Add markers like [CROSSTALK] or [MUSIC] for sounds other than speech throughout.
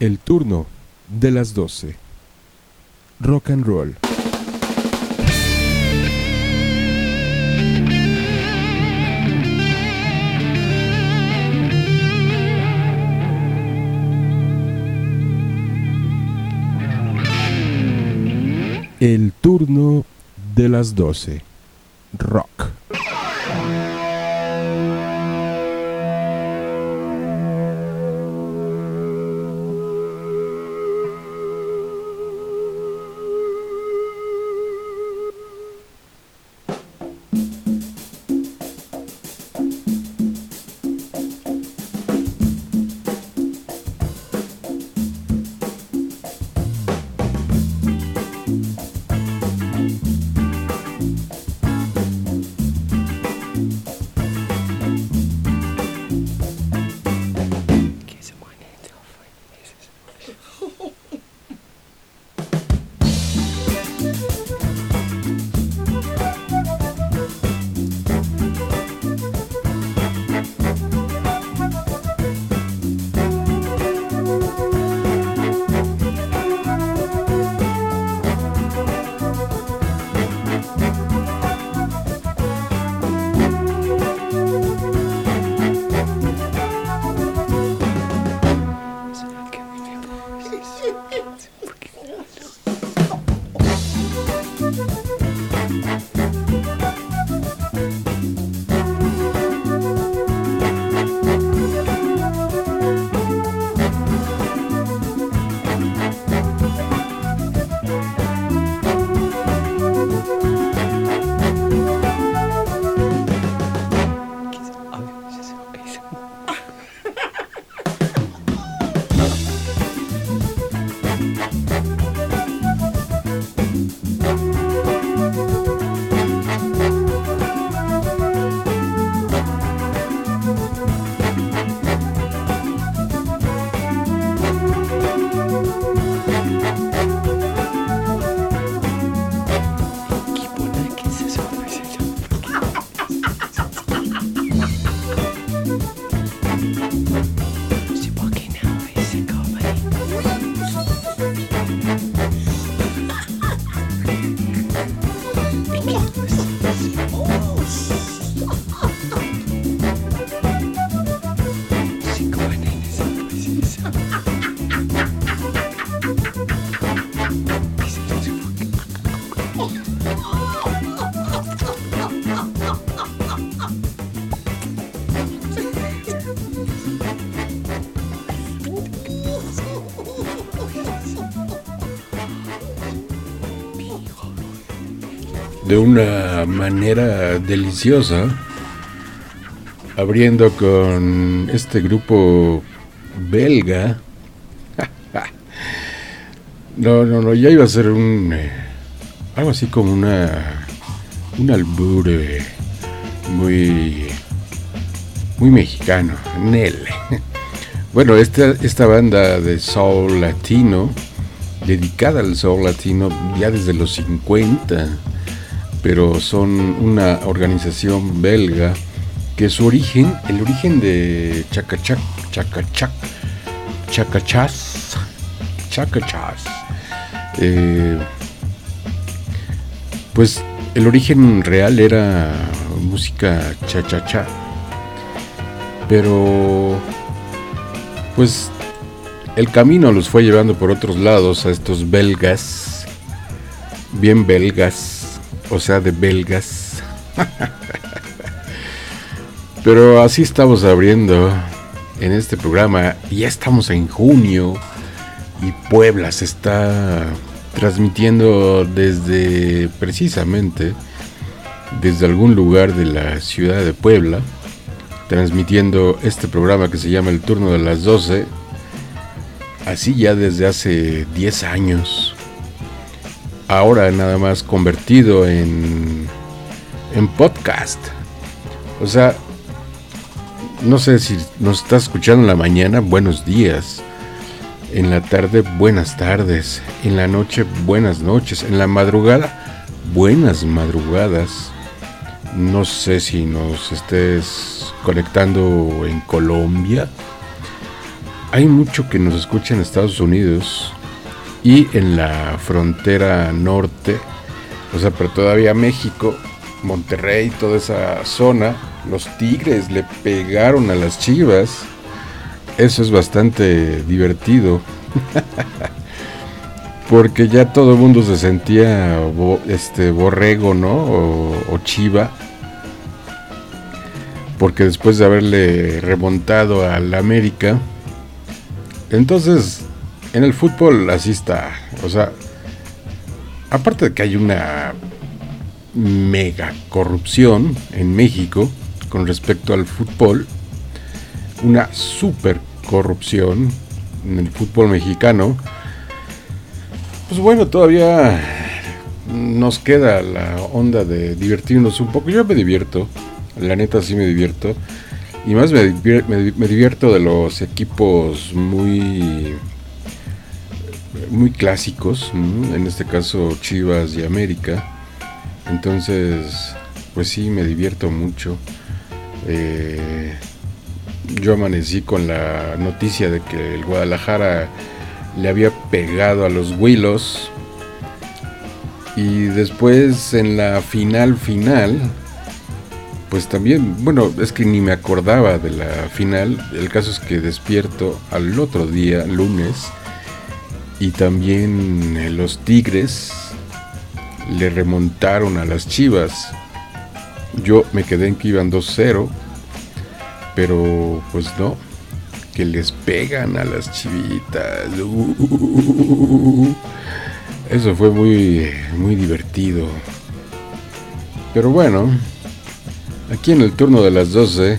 El turno de las 12. Rock and roll. El turno de las 12. Rock. Una manera deliciosa, abriendo con este grupo belga. [LAUGHS] No, no, no, ya iba a ser un. Eh, algo así como una. Un albur muy. Muy mexicano, Nel. [LAUGHS] Bueno, esta, esta banda de soul latino, dedicada al soul latino ya desde los 50, pero son una organización belga que su origen, el origen de Chacachac, Chacachac, Chacachas, Chacachas, eh, pues el origen real era música cha-cha-cha, pero pues el camino los fue llevando por otros lados a estos belgas, bien belgas, o sea, de belgas. [LAUGHS] Pero así estamos abriendo en este programa. Ya estamos en junio y Puebla se está transmitiendo desde precisamente desde algún lugar de la ciudad de Puebla, transmitiendo este programa que se llama El Turno de las 12, así ya desde hace 10 años ahora nada más convertido en, en podcast. O sea, no sé si nos estás escuchando en la mañana, buenos días. En la tarde, buenas tardes. En la noche, buenas noches. En la madrugada, buenas madrugadas. No sé si nos estés conectando en Colombia hay mucho que nos escucha en Estados Unidos y en la frontera norte, o sea, pero todavía México, Monterrey, toda esa zona, los Tigres le pegaron a las Chivas. Eso es bastante divertido. [LAUGHS] Porque ya todo el mundo se sentía este borrego, ¿no? O, o chiva porque después de haberle remontado al América, entonces en el fútbol así está, o sea, aparte de que hay una mega corrupción en México con respecto al fútbol, una super corrupción en el fútbol mexicano, pues bueno, todavía nos queda la onda de divertirnos un poco. Yo me divierto, la neta sí me divierto. Y más me, divierto de los equipos muy muy clásicos, en este caso Chivas y América. Entonces, pues sí, me divierto mucho. Eh, yo amanecí con la noticia de que el Guadalajara le había pegado a los Willos. Y después en la final final, pues también, bueno, es que ni me acordaba de la final. El caso es que despierto al otro día, lunes, y también eh, los Tigres le remontaron a las Chivas. Yo me quedé en que iban 2-0, pero pues no, que les pegan a las chivitas. eso fue muy, muy divertido. Pero bueno, Aquí en el turno de las 12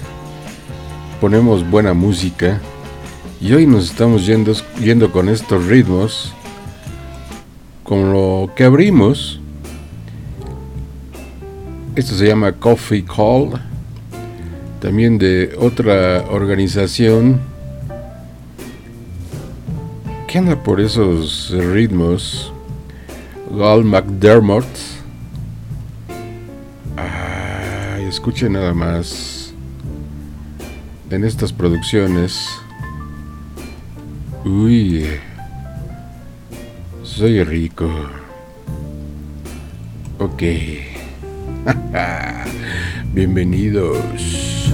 ponemos buena música y hoy nos estamos yendo, yendo con estos ritmos con lo que abrimos. Esto se llama Coffee Call, también de otra organización que anda por esos ritmos, Gal McDermott escuche nada más en estas producciones. Uy, soy rico. Ok. [LAUGHS] Bienvenidos.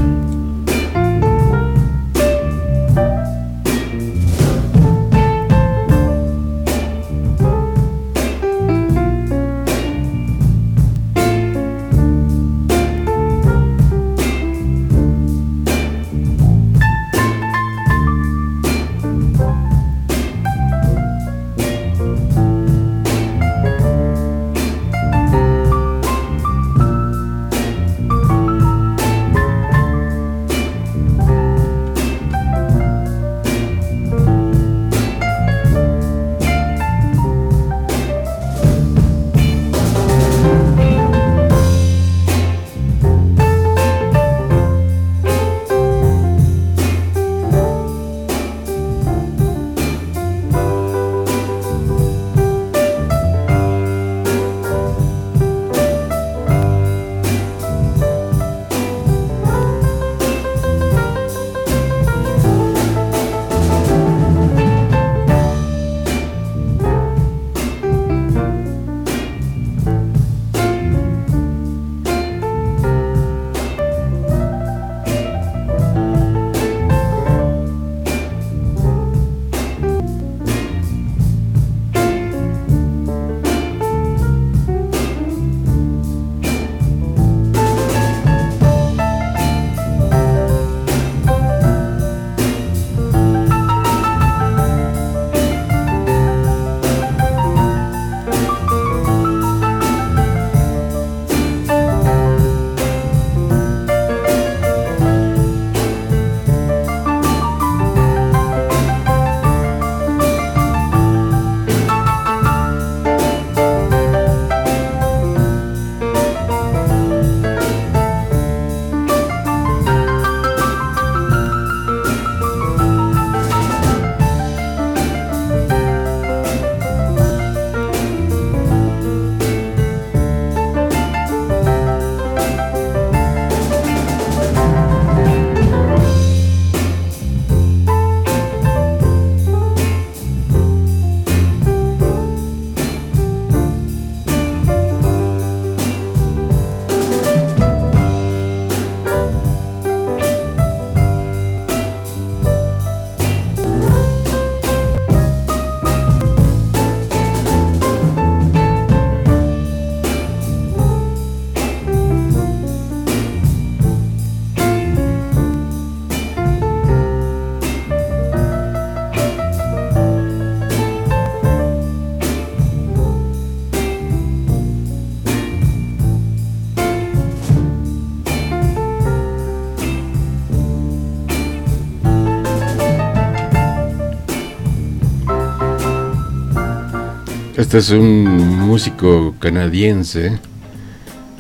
Este es un músico canadiense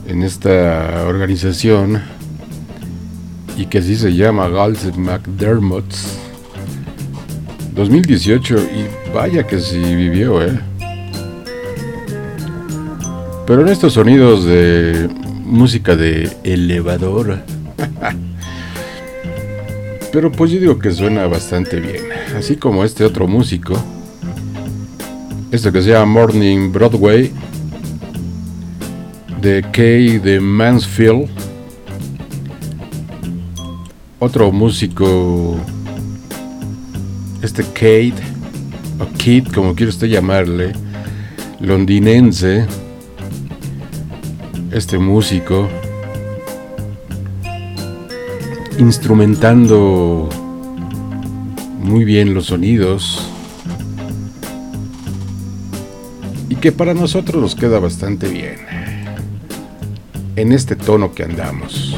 en esta organización y que así se llama Gals McDermott 2018 y vaya que sí vivió, ¿eh? Pero en estos sonidos de música de elevador. [LAUGHS] Pero pues yo digo que suena bastante bien. Así como este otro músico esto que se llama Morning Broadway de Kay de Mansfield. Otro músico, este Kate, o Kate, como quiere usted llamarle, londinense. Este músico, instrumentando muy bien los sonidos que para nosotros nos queda bastante bien en este tono que andamos.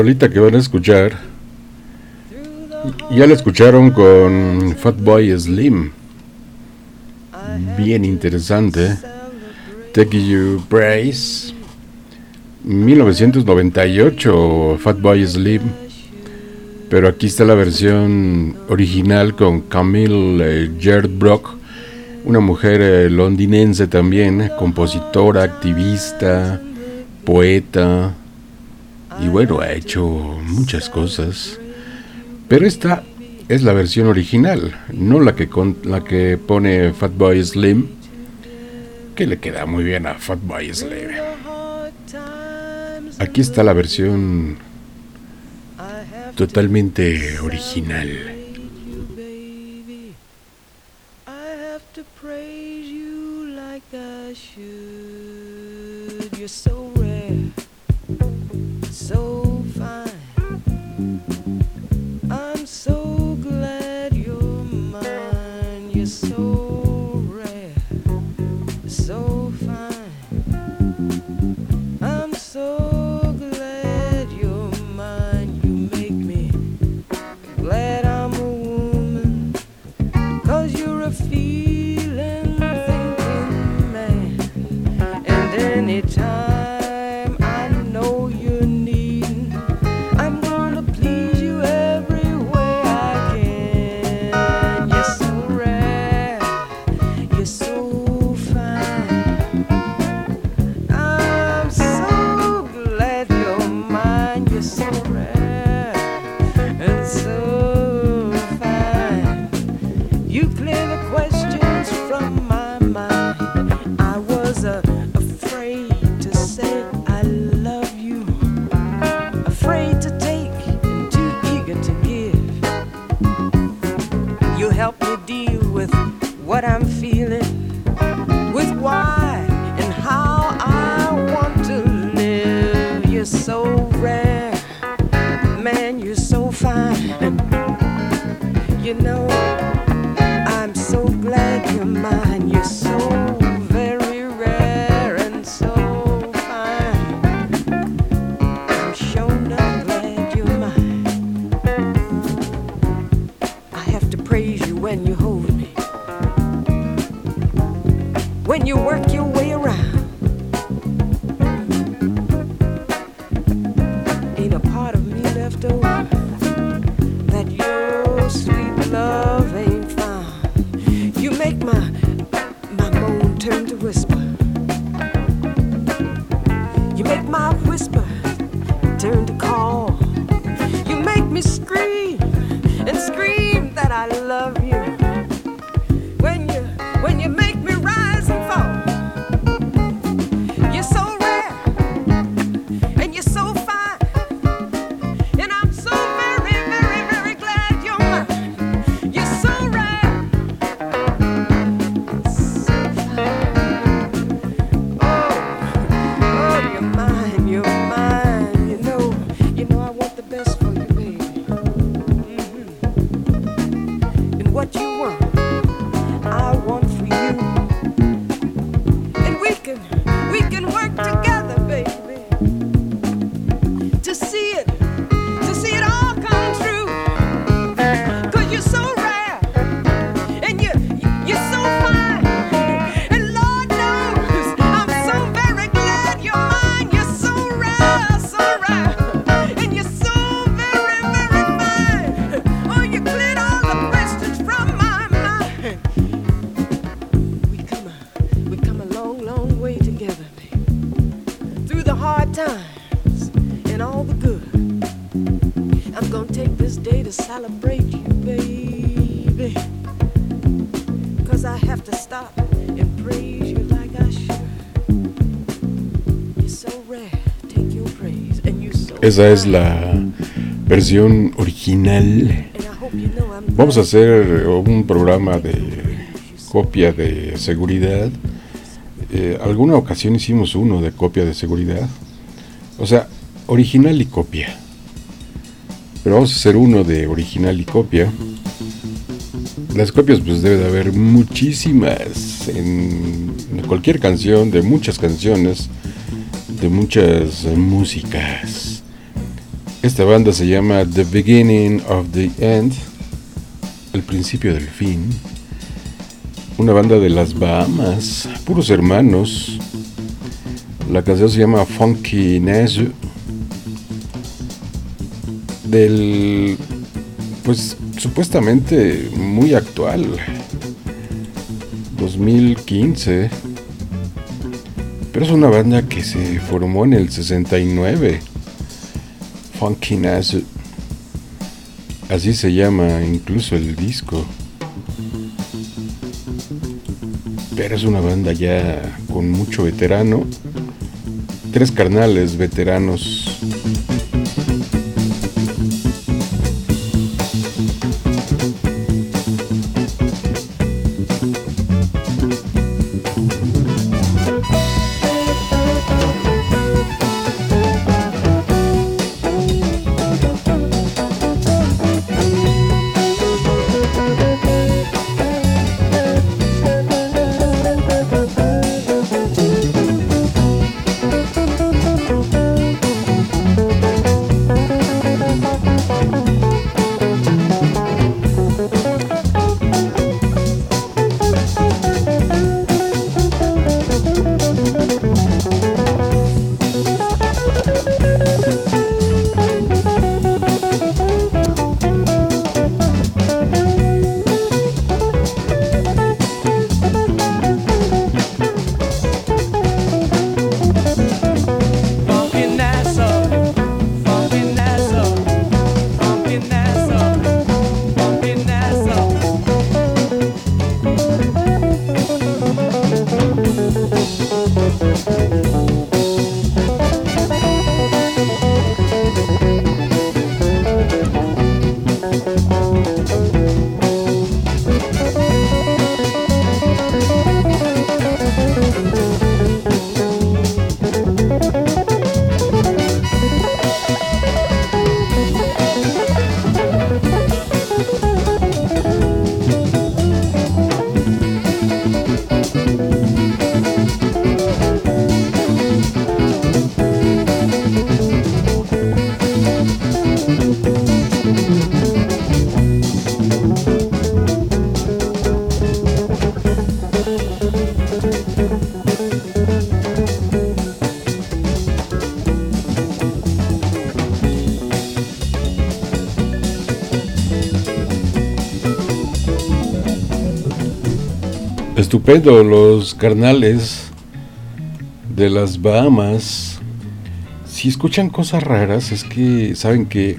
Rolita que van a escuchar, ya la escucharon con Fatboy Slim. Bien interesante. Take You Praise. 1998, Fatboy Slim. Pero aquí está la versión original con Camille eh, una mujer eh, londinense también, compositora, activista, poeta, y bueno, ha hecho muchas cosas. Pero esta es la versión original, no la que, con, la que pone Fatboy Slim, que le queda muy bien a Fatboy Slim. Aquí está la versión totalmente original. is so rare. Esa es la versión original. Vamos a hacer un programa de copia de seguridad. Eh, alguna ocasión hicimos uno de copia de seguridad. O sea, original y copia. Pero vamos a hacer uno de original y copia. Las copias pues debe de haber muchísimas en cualquier canción, de muchas canciones, de muchas músicas. Esta banda se llama The Beginning of the End, el principio del fin. Una banda de las Bahamas, puros hermanos. La canción se llama Funky Nezu. Del, pues supuestamente muy actual. 2015. Pero es una banda que se formó en el 69 Funkiness. Así se llama incluso el disco. Pero es una banda ya con mucho veterano. Tres carnales veteranos estupendo los carnales de las Bahamas si escuchan cosas raras es que saben que,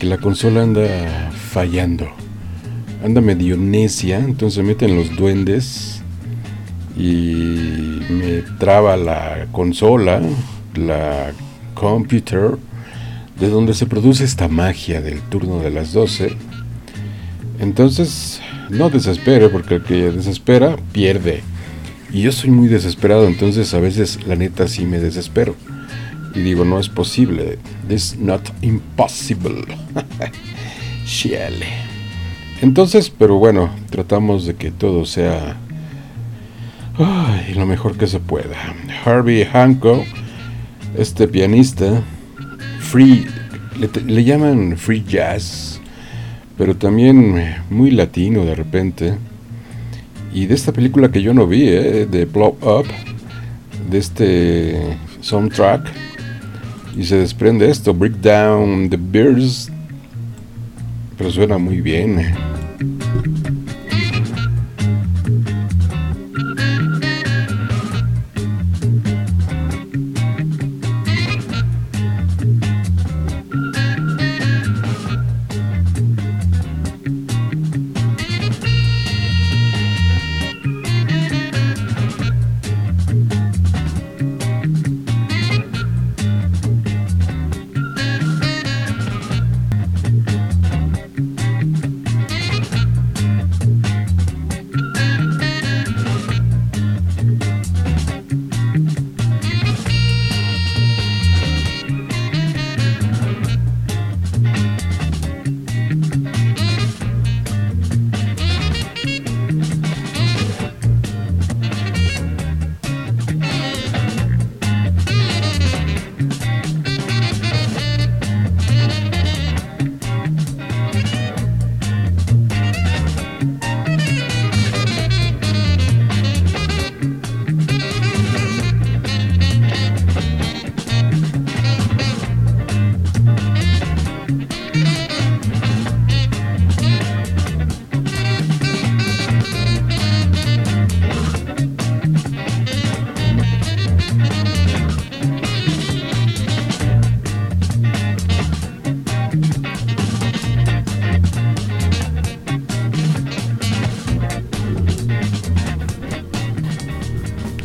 que la consola anda fallando. Anda medio necia, entonces meten los duendes y me traba la consola, la computer, de donde se produce esta magia del turno de las 12. Entonces, no desespere, porque el que desespera pierde. Y yo soy muy desesperado, entonces a veces la neta sí me desespero. Y digo, no es posible. This not impossible. [LAUGHS] Chale. Entonces, pero bueno, tratamos de que todo sea lo mejor que se pueda. Harvey Hancock, este pianista, free, le, llaman free jazz, pero también muy latino de repente. Y de esta película que yo no vi, eh, de Blow Up, de este soundtrack, y se desprende esto, Break Down the Bears, pero suena muy bien.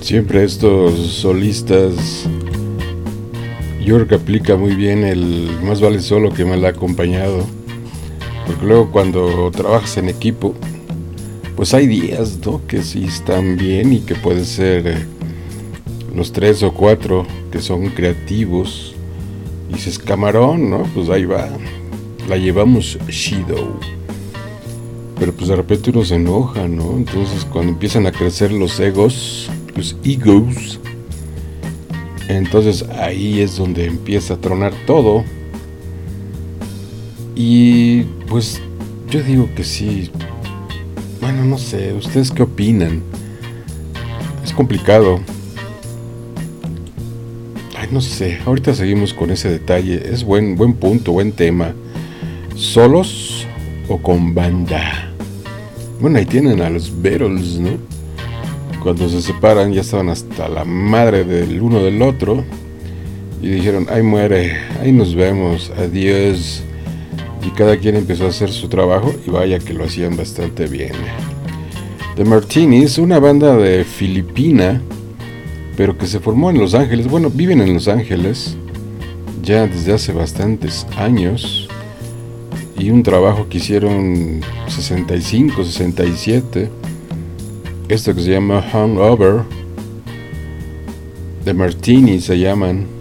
Siempre estos solistas, York aplica muy bien el más vale solo que mal acompañado. Porque luego cuando trabajas en equipo, pues hay días ¿no? que sí están bien y que puede ser eh, los tres o cuatro que son creativos. Y dices, camarón, ¿no? Pues ahí va. La llevamos Shido. Pero pues de repente uno se enoja, ¿no? Entonces cuando empiezan a crecer los egos, los egos. Entonces ahí es donde empieza a tronar todo. Y pues yo digo que sí. Bueno, no sé, ¿ustedes qué opinan? Es complicado. Ay, no sé, ahorita seguimos con ese detalle. Es buen, buen punto, buen tema. ¿Solos o con banda? Bueno, ahí tienen a los Beatles, ¿no? Cuando se separan ya estaban hasta la madre del uno del otro y dijeron, ahí muere, ahí nos vemos, adiós. Y cada quien empezó a hacer su trabajo y vaya que lo hacían bastante bien. The Martinis, una banda de Filipina, pero que se formó en Los Ángeles, bueno, viven en Los Ángeles ya desde hace bastantes años y un trabajo que hicieron 65, 67 esto que se llama Hangover, de Martini se llaman.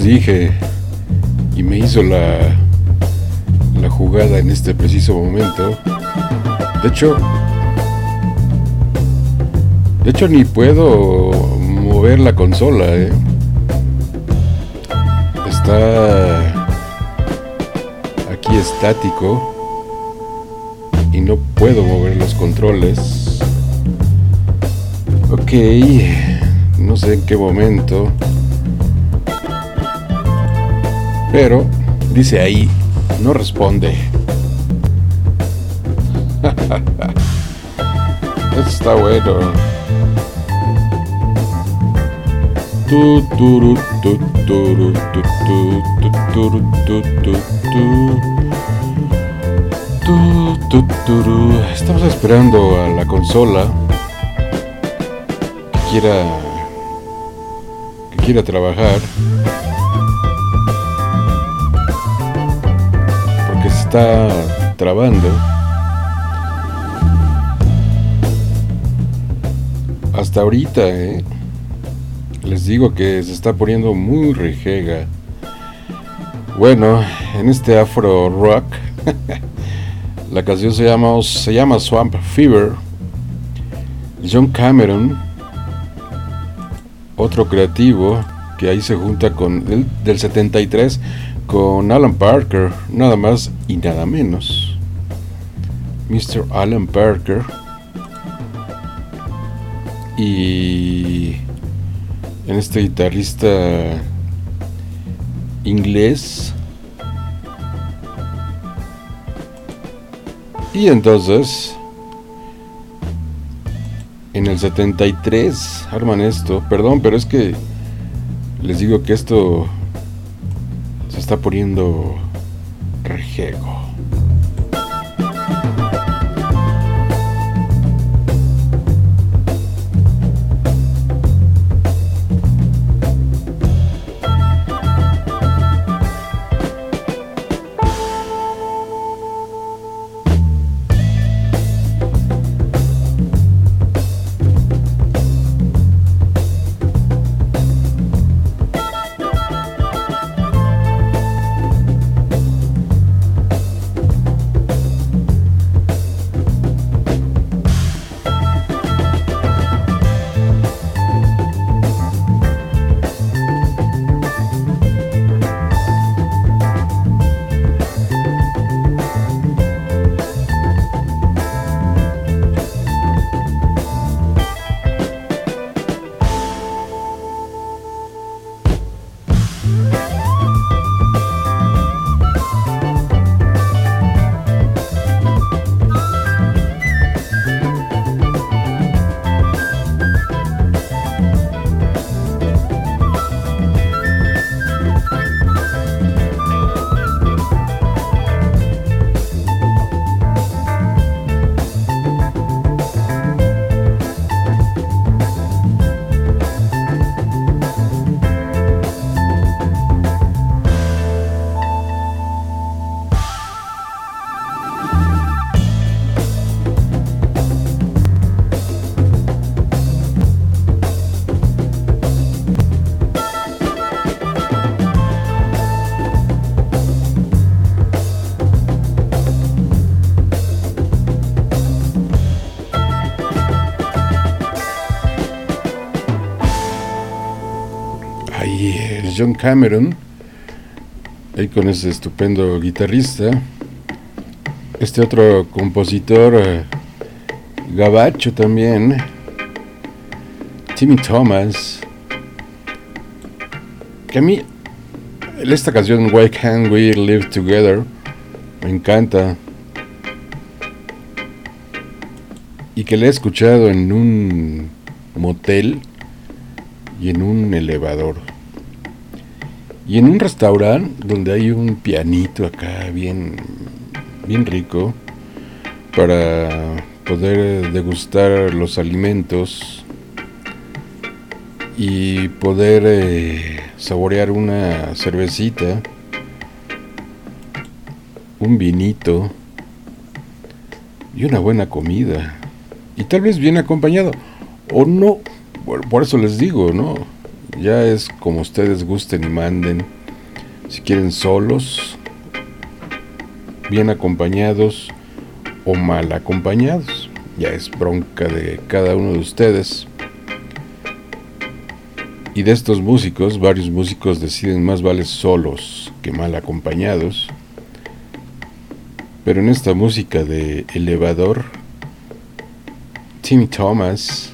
Dije y me hizo la, la jugada en este preciso momento. De hecho, de hecho ni puedo mover la consola, ¿eh? Está aquí estático y no puedo mover los controles. Ok, no sé en qué momento. Pero dice ahí, no responde. [LAUGHS] Está bueno. Estamos esperando a la consola que quiera que quiera trabajar está trabando hasta ahorita ¿eh? les digo que se está poniendo muy rejega bueno en este afro rock [LAUGHS] La canción se llama, se llama Swamp Fever. John Cameron, otro creativo que ahí se junta con el del 73 con Alan Parker, nada más y nada menos. Mr. Alan Parker. Y en este guitarrista inglés Y entonces, en el 73 arman esto. Perdón, pero es que les digo que esto está poniendo rejego. Cameron, ahí con ese estupendo guitarrista. Este otro compositor, eh, gabacho también, Timmy Thomas, que a mí esta canción Why Can't We Live Together me encanta y que la he escuchado en un motel y en un elevador. Y en un restaurante donde hay un pianito acá bien, bien rico para poder degustar los alimentos y poder eh, saborear una cervecita, un vinito y una buena comida. Y tal vez bien acompañado. O no, por eso les digo, ¿no? Ya es como ustedes gusten y manden. Si quieren solos, bien acompañados o mal acompañados. Ya es bronca de cada uno de ustedes. Y de estos músicos, varios músicos deciden más vale solos que mal acompañados. Pero en esta música de elevador, Timmy Thomas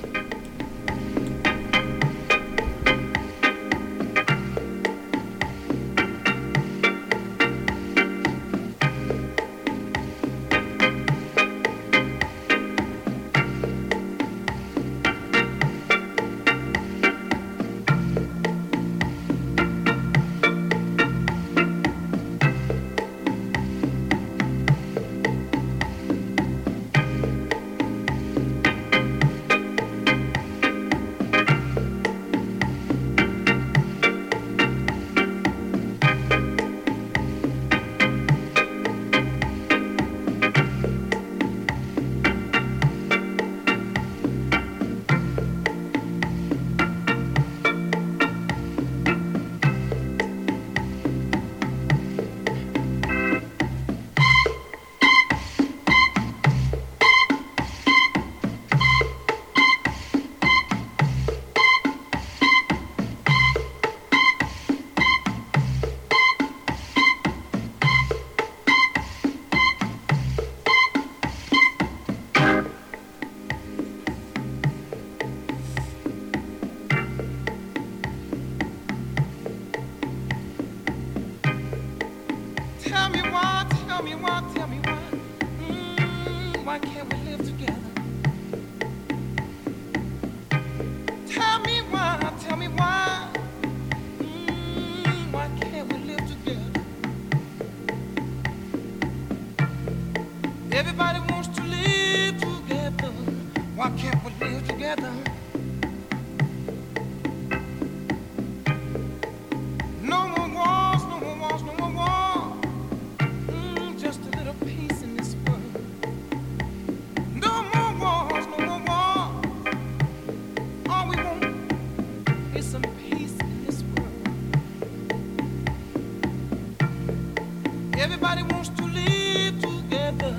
Everybody wants to live together.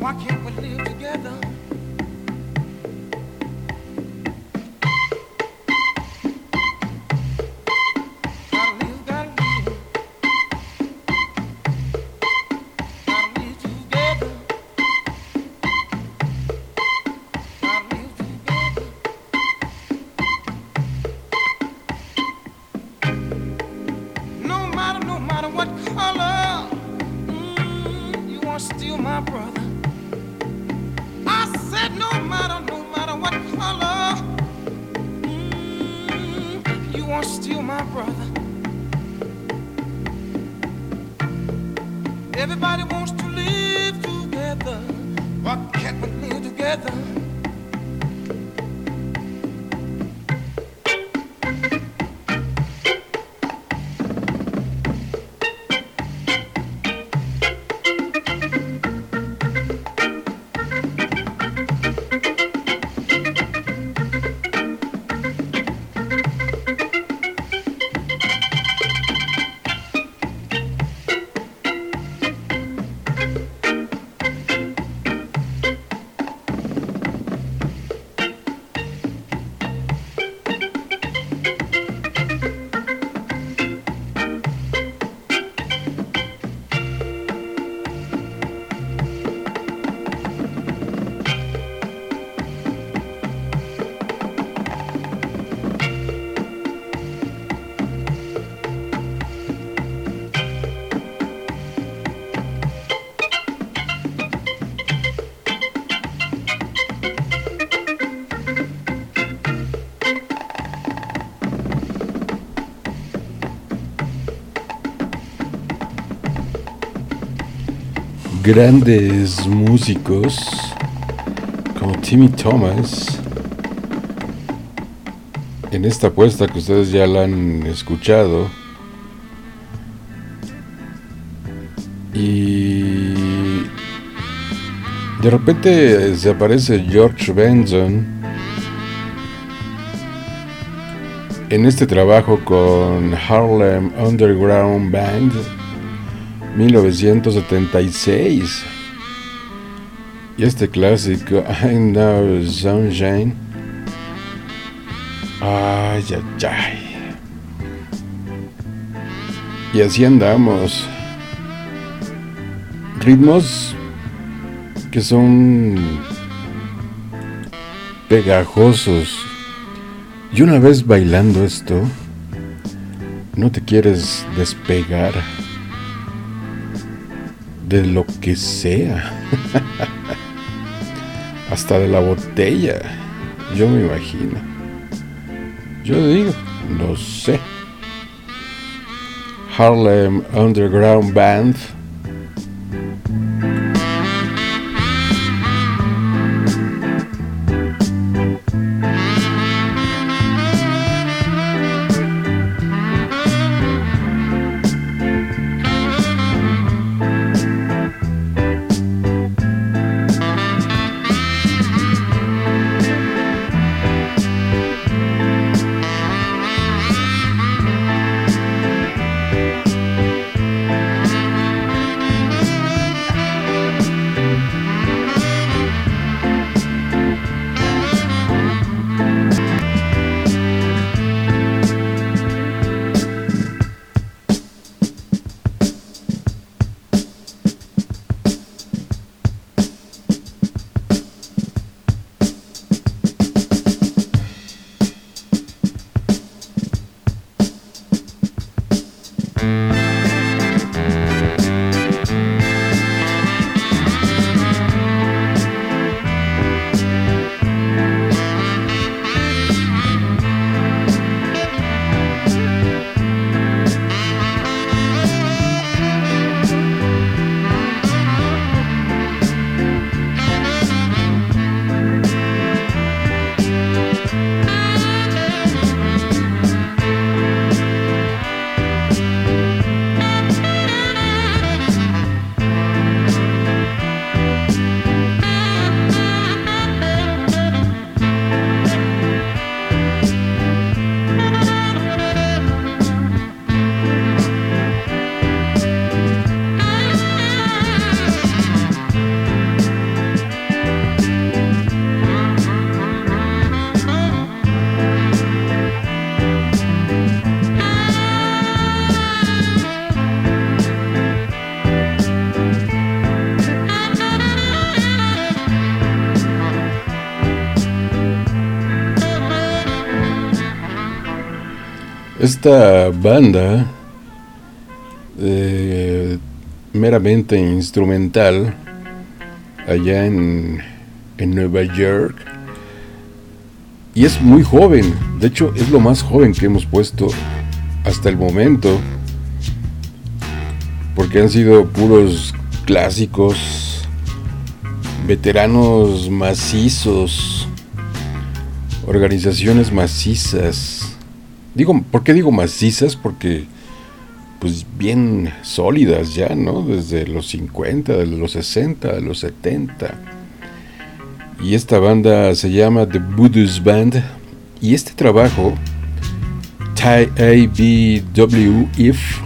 Why can't grandes músicos como Timmy Thomas en esta apuesta que ustedes ya la han escuchado. Y de repente se aparece George Benson en este trabajo con Harlem Underground Band 1976 y este clásico [LAUGHS] I Know Sunshine. Ay ay ay. Y así andamos. Ritmos que son pegajosos. Y una vez bailando esto, no te quieres despegar de lo que sea. [LAUGHS] Hasta de la botella. Yo me imagino. Yo digo, no sé. Harlem Underground Band Esta banda, eh, meramente instrumental, allá en, en Nueva York, y es muy joven, de hecho es lo más joven que hemos puesto hasta el momento, porque han sido puros clásicos, veteranos macizos, organizaciones macizas Digo, ¿por qué digo macizas? Porque pues bien sólidas ya, ¿no? Desde los 50, de los 60, de los 70. Y esta banda se llama The Buddhist Band. Y este trabajo, TABW If,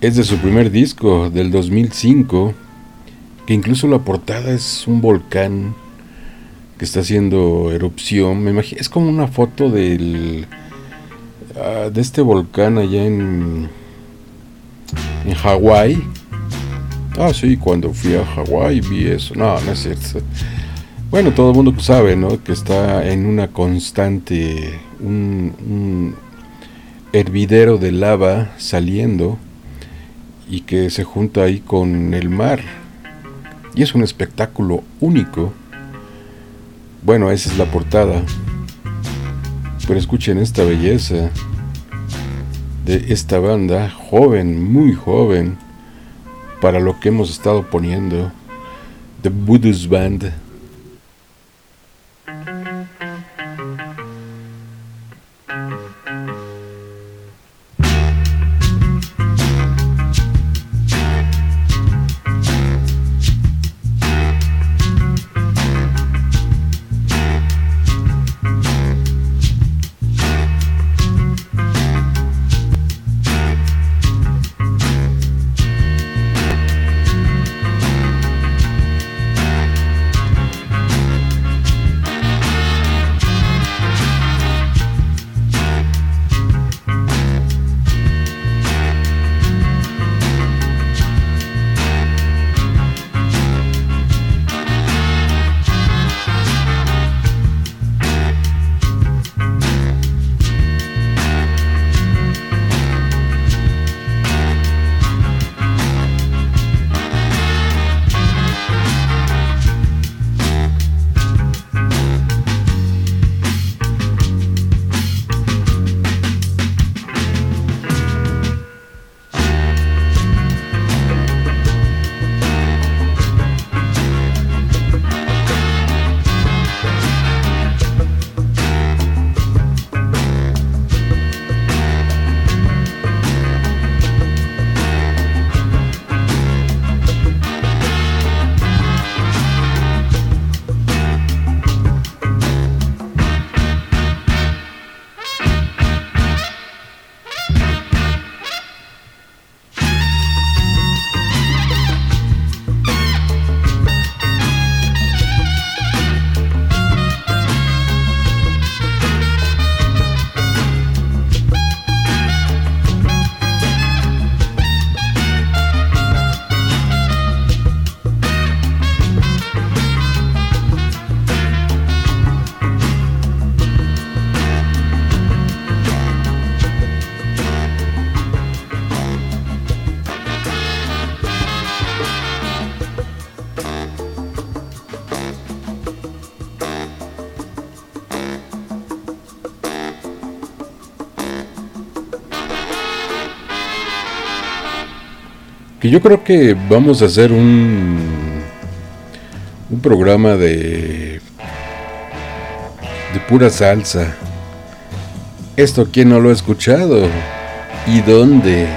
es de su primer disco del 2005, que incluso la portada es un volcán que está haciendo erupción. Me imagino, es como una foto del ah, de este volcán allá en en Hawái. Ah, sí, cuando fui a Hawái vi eso. No, no es cierto. Bueno, todo el mundo sabe, ¿no? Que está en una constante, un, un hervidero de lava saliendo y que se junta ahí con el mar. Y es un espectáculo único bueno, esa es la portada. Pero escuchen esta belleza de esta banda, joven, muy joven, para lo que hemos estado poniendo. The Buddhist Band. Yo creo que vamos a hacer un, un programa de, de pura salsa. Esto, ¿quién no lo ha escuchado? ¿Y dónde?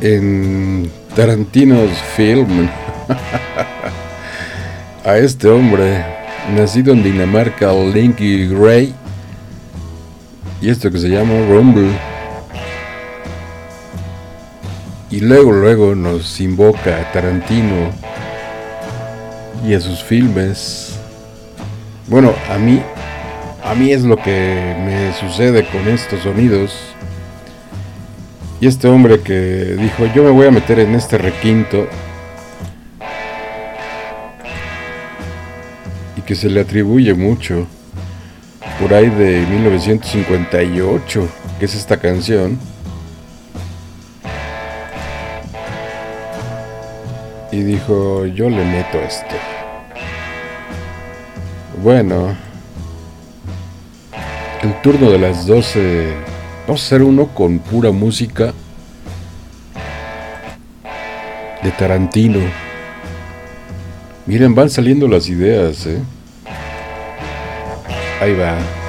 En Tarantino's Film. [LAUGHS] a este hombre, nacido en Dinamarca, Linky Gray, y esto que se llama Rumble. Y luego, luego nos invoca a Tarantino y a sus filmes. Bueno, a mí, a mí es lo que me sucede con estos sonidos. Y este hombre que dijo, yo me voy a meter en este requinto. Y que se le atribuye mucho. Por ahí de 1958, que es esta canción y dijo, yo le meto esto. Bueno, el turno de las 12, vamos a hacer uno con pura música de Tarantino. Miren, van saliendo las ideas, ¿eh? Ahí va.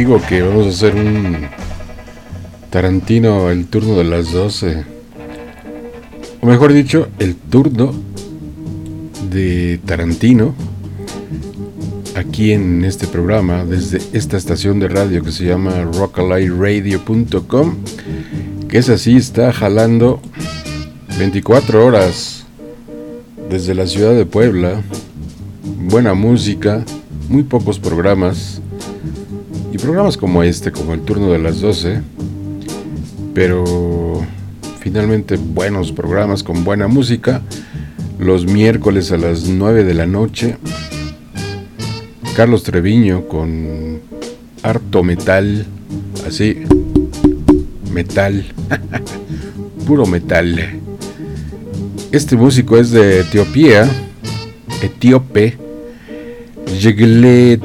Digo que vamos a hacer un Tarantino el turno de las 12. O mejor dicho, el turno de Tarantino aquí en este programa desde esta estación de radio que se llama rockalightradio.com que es así, está jalando 24 horas desde la ciudad de Puebla. Buena música, muy pocos programas programas como este, como el turno de las 12, pero finalmente buenos programas con buena música. Los miércoles a las 9 de la noche, Carlos Treviño con harto metal, así, metal, [LAUGHS] puro metal. Este músico es de Etiopía, etíope, Yegle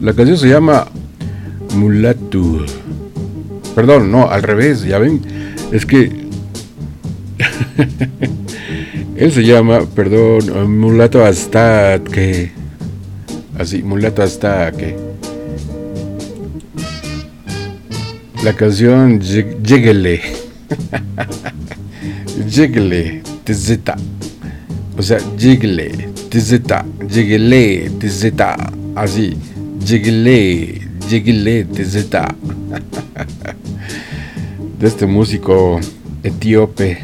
la canción se llama Mulatu. Perdón, no, al revés, ya ven. Es que. [LAUGHS] Él se llama, perdón, Mulato hasta. Así, Mulato hasta. La canción Lléguele. Lléguele, [LAUGHS] Tizeta. O sea, Lléguele, Tizeta. Lléguele, Tizeta. Así. Lleguele, lleguele, TZ. De este músico etíope.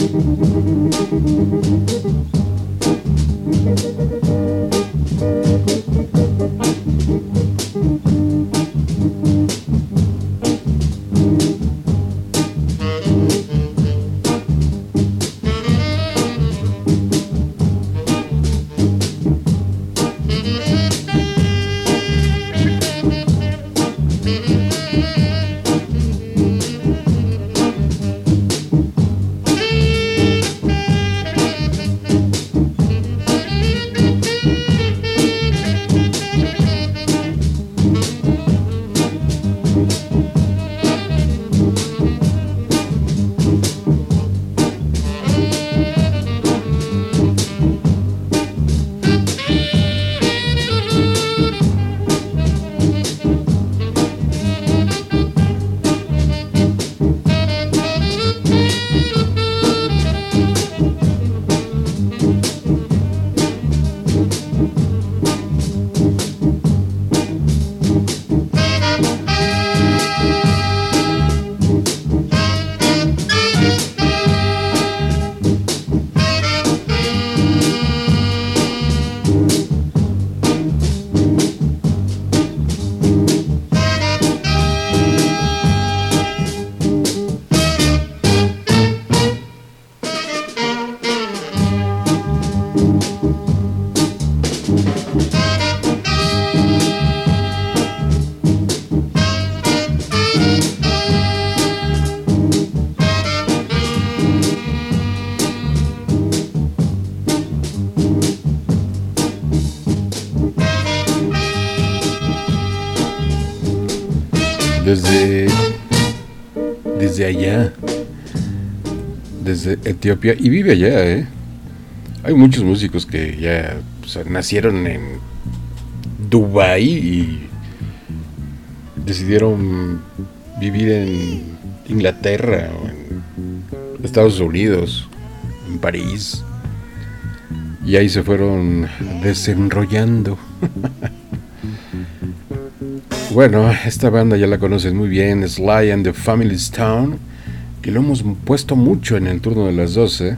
Desde, desde allá, desde Etiopía, y vive allá, ¿eh? Hay muchos músicos que ya nacieron en Dubai y decidieron vivir en Inglaterra en Estados Unidos, en París. Y ahí se fueron desenrollando. Bueno, esta banda ya la conocen muy bien, Sly and the Family's Town, que lo hemos puesto mucho en el turno de las 12.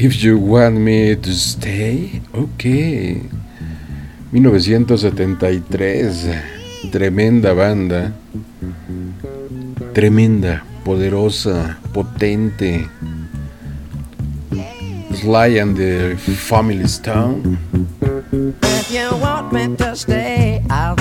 If You Want Me to Stay, ok. 1973, tremenda banda, tremenda, poderosa, potente. Sly and the Family's Town. If you want me to stay, I'll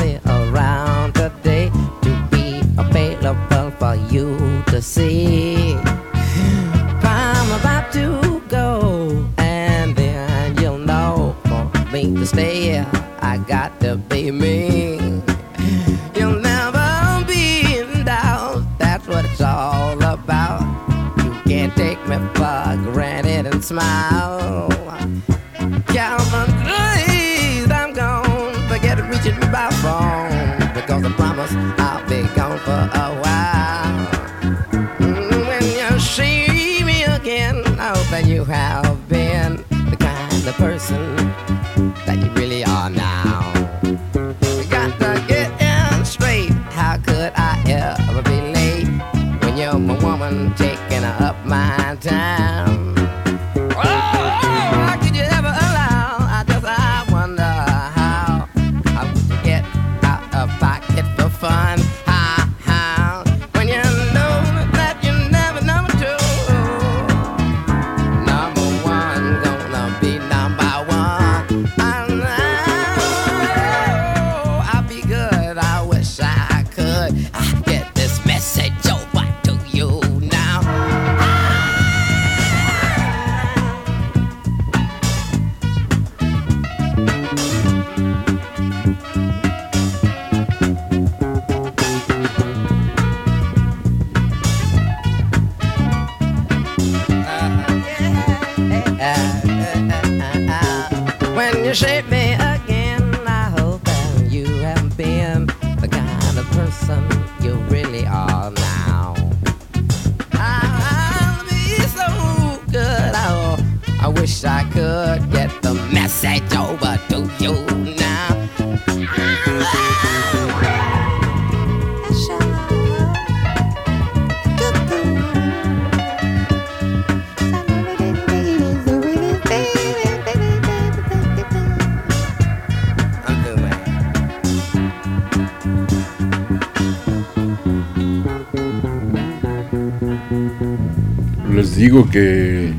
digo que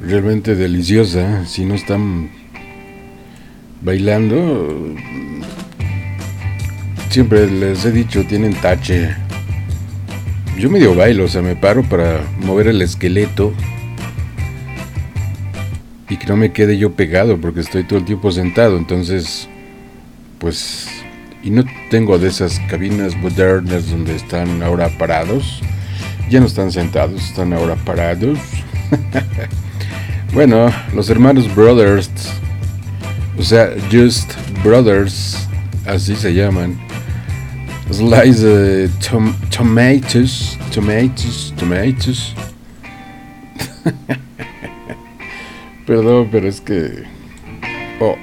realmente deliciosa. Si no están bailando, siempre les he dicho, tienen tache. Yo medio bailo, o sea, me paro para mover el esqueleto y que no me quede yo pegado porque estoy todo el tiempo sentado. Entonces, pues, y no tengo de esas cabinas modernas donde están ahora parados. Ya no están sentados, están ahora parados. [LAUGHS] bueno, los hermanos Brothers, o sea, Just Brothers, así se llaman. Slice eh, tom- tomatoes, tomatoes, tomatoes. [LAUGHS] Perdón, pero es que... Oh.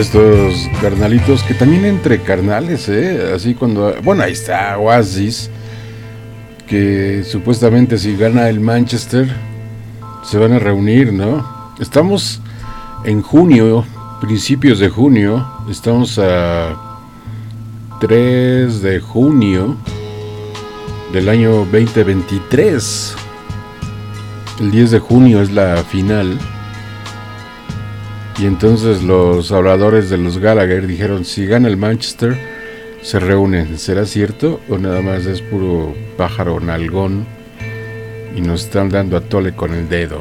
Estos carnalitos que también entre carnales, ¿eh? Así cuando... Bueno, ahí está Oasis, que supuestamente si gana el Manchester se van a reunir, ¿no? Estamos en junio, principios de junio, estamos a 3 de junio del año 2023. El 10 de junio es la final. Y entonces los habladores de los Gallagher dijeron, si gana el Manchester, se reúnen. ¿Será cierto o nada más es puro pájaro nalgón y nos están dando a tole con el dedo?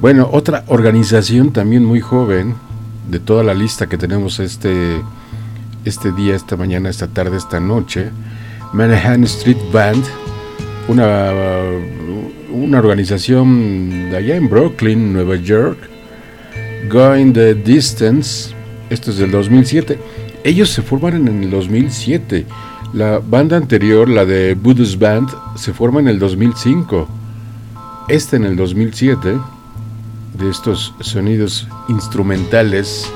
Bueno, otra organización también muy joven, de toda la lista que tenemos este, este día, esta mañana, esta tarde, esta noche, Manhattan Street Band, una, una organización de allá en Brooklyn, Nueva York, Going the Distance, esto es del 2007. Ellos se forman en el 2007. La banda anterior, la de Buddha's Band, se forma en el 2005. Esta en el 2007, de estos sonidos instrumentales,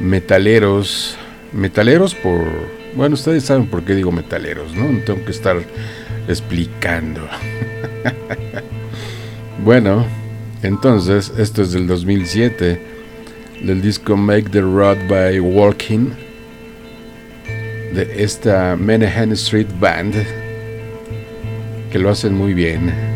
metaleros, metaleros por Bueno, ustedes saben por qué digo metaleros, ¿no? No tengo que estar explicando. [LAUGHS] bueno, entonces, esto es del 2007, del disco Make the Road by Walking, de esta Menahan Street Band, que lo hacen muy bien.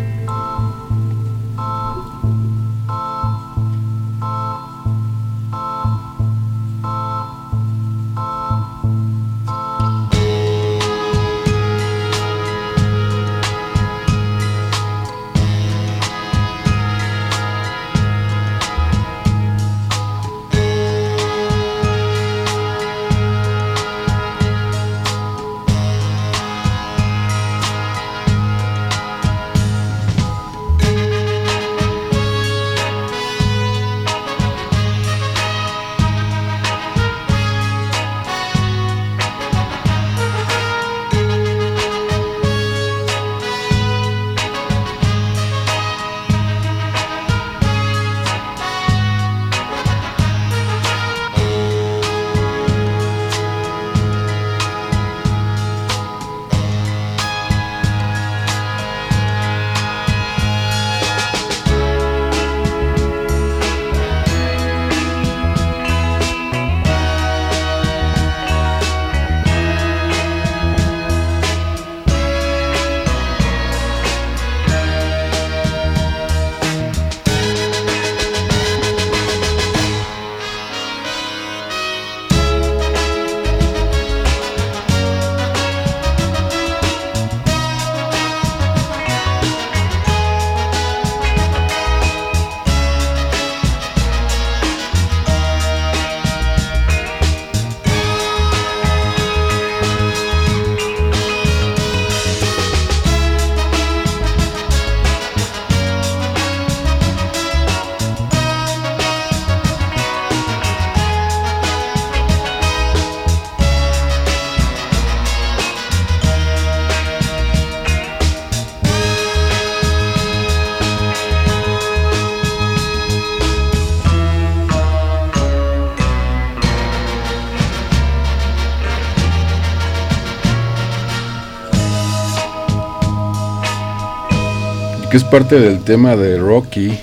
Es parte del tema de Rocky.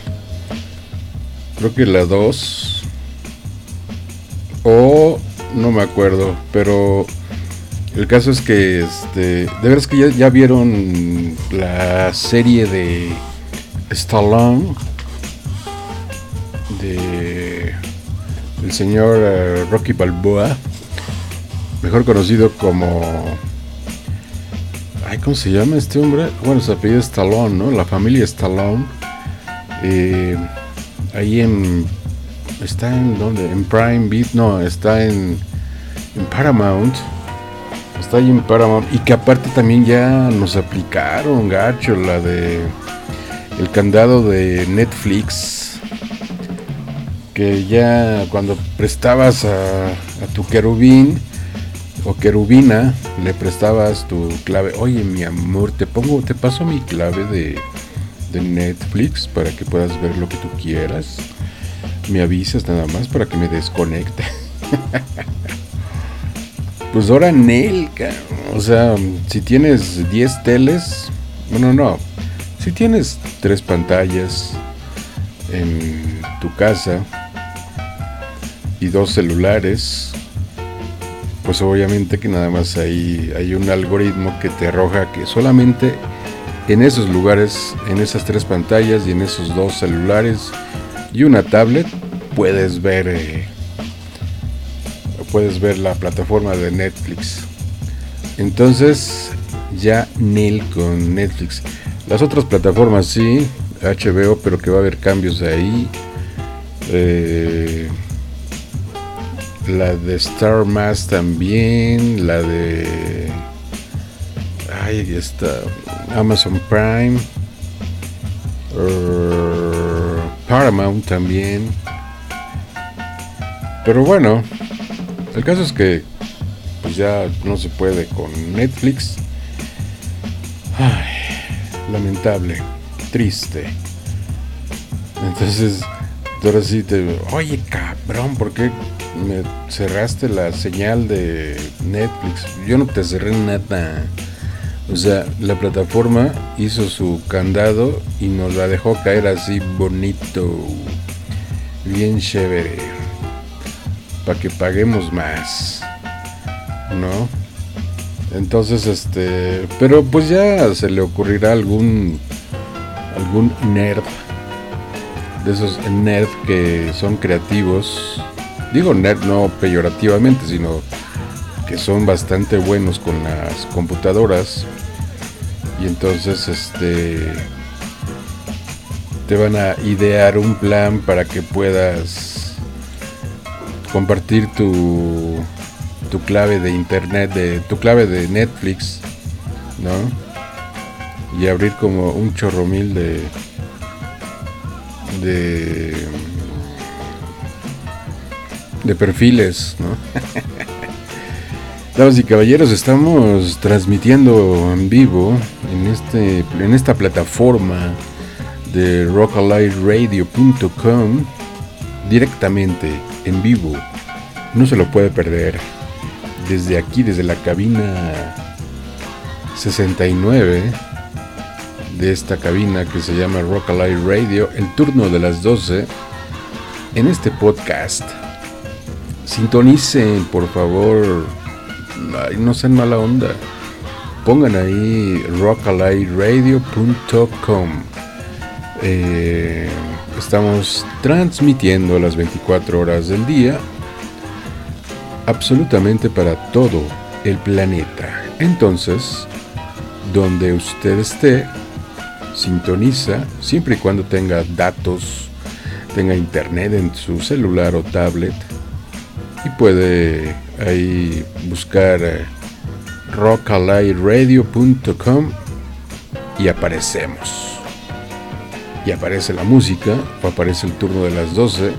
Creo que la 2. O no me acuerdo, pero el caso es que este, de veras que ya, vieron la serie de Stallone de el señor eh, Rocky Balboa, mejor conocido como ¿cómo se llama este hombre? Bueno, se apellido Stallone, ¿no? La familia Stallone. Eh, ahí en. Está en donde? En Prime Beat, no, está en, en Paramount. Está ahí en Paramount. Y que aparte también ya nos aplicaron, gacho, la de. El candado de Netflix. Que ya cuando prestabas a, a tu querubín o querubina le prestabas tu clave. Oye, mi amor, te pongo, te paso mi clave de, Netflix para que puedas ver lo que tú quieras. Me avisas nada más para que me desconecte. [LAUGHS] pues ahora Nel, o sea, si tienes 10 teles, bueno, no, si tienes tres pantallas en tu casa y dos celulares, pues obviamente que nada más ahí hay un algoritmo que te arroja que solamente en esos lugares, en esas tres pantallas y en esos dos celulares y una tablet puedes ver eh, puedes ver la plataforma de Netflix. Entonces ya Nil con Netflix. Las otras plataformas sí, HBO, pero que va a haber cambios ahí. Eh, la de Star Mass también, la de ahí está Amazon Prime, uh, Paramount también. Pero bueno, el caso es que pues ya no se puede con Netflix. lamentable, triste. Entonces, ahora sí te, oye cabrón, ¿por qué me cerraste la señal de Netflix. Yo no te cerré nada. O sea, la plataforma hizo su candado y nos la dejó caer así bonito, bien chévere, para que paguemos más, ¿no? Entonces, este, pero pues ya se le ocurrirá algún algún nerd de esos nerd que son creativos. Digo nerd no peyorativamente, sino que son bastante buenos con las computadoras y entonces este te van a idear un plan para que puedas compartir tu tu clave de internet de tu clave de Netflix ¿no? y abrir como un chorromil de de de perfiles ¿no? [LAUGHS] Damas y caballeros, estamos transmitiendo en vivo en, este, en esta plataforma de rockalightradio.com directamente en vivo. No se lo puede perder. Desde aquí, desde la cabina 69 de esta cabina que se llama Rock Radio, el turno de las 12 en este podcast. Sintonicen, por favor, no sean mala onda. Pongan ahí rockalightradio.com. Eh, estamos transmitiendo las 24 horas del día absolutamente para todo el planeta. Entonces, donde usted esté, sintoniza siempre y cuando tenga datos, tenga internet en su celular o tablet y puede ahí buscar eh, y aparecemos. Y aparece la música, o aparece el turno de las 12,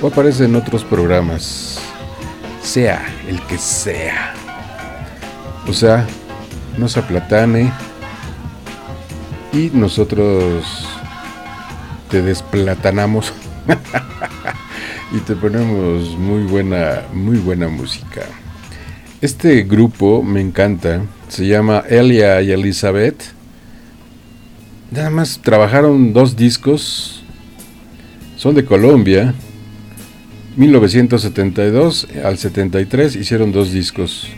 o aparece en otros programas, sea el que sea. O sea, no se aplatane y nosotros te desplatanamos. [LAUGHS] y te ponemos muy buena, muy buena música. Este grupo me encanta, se llama Elia y Elizabeth. Nada más trabajaron dos discos, son de Colombia. 1972 al 73 hicieron dos discos.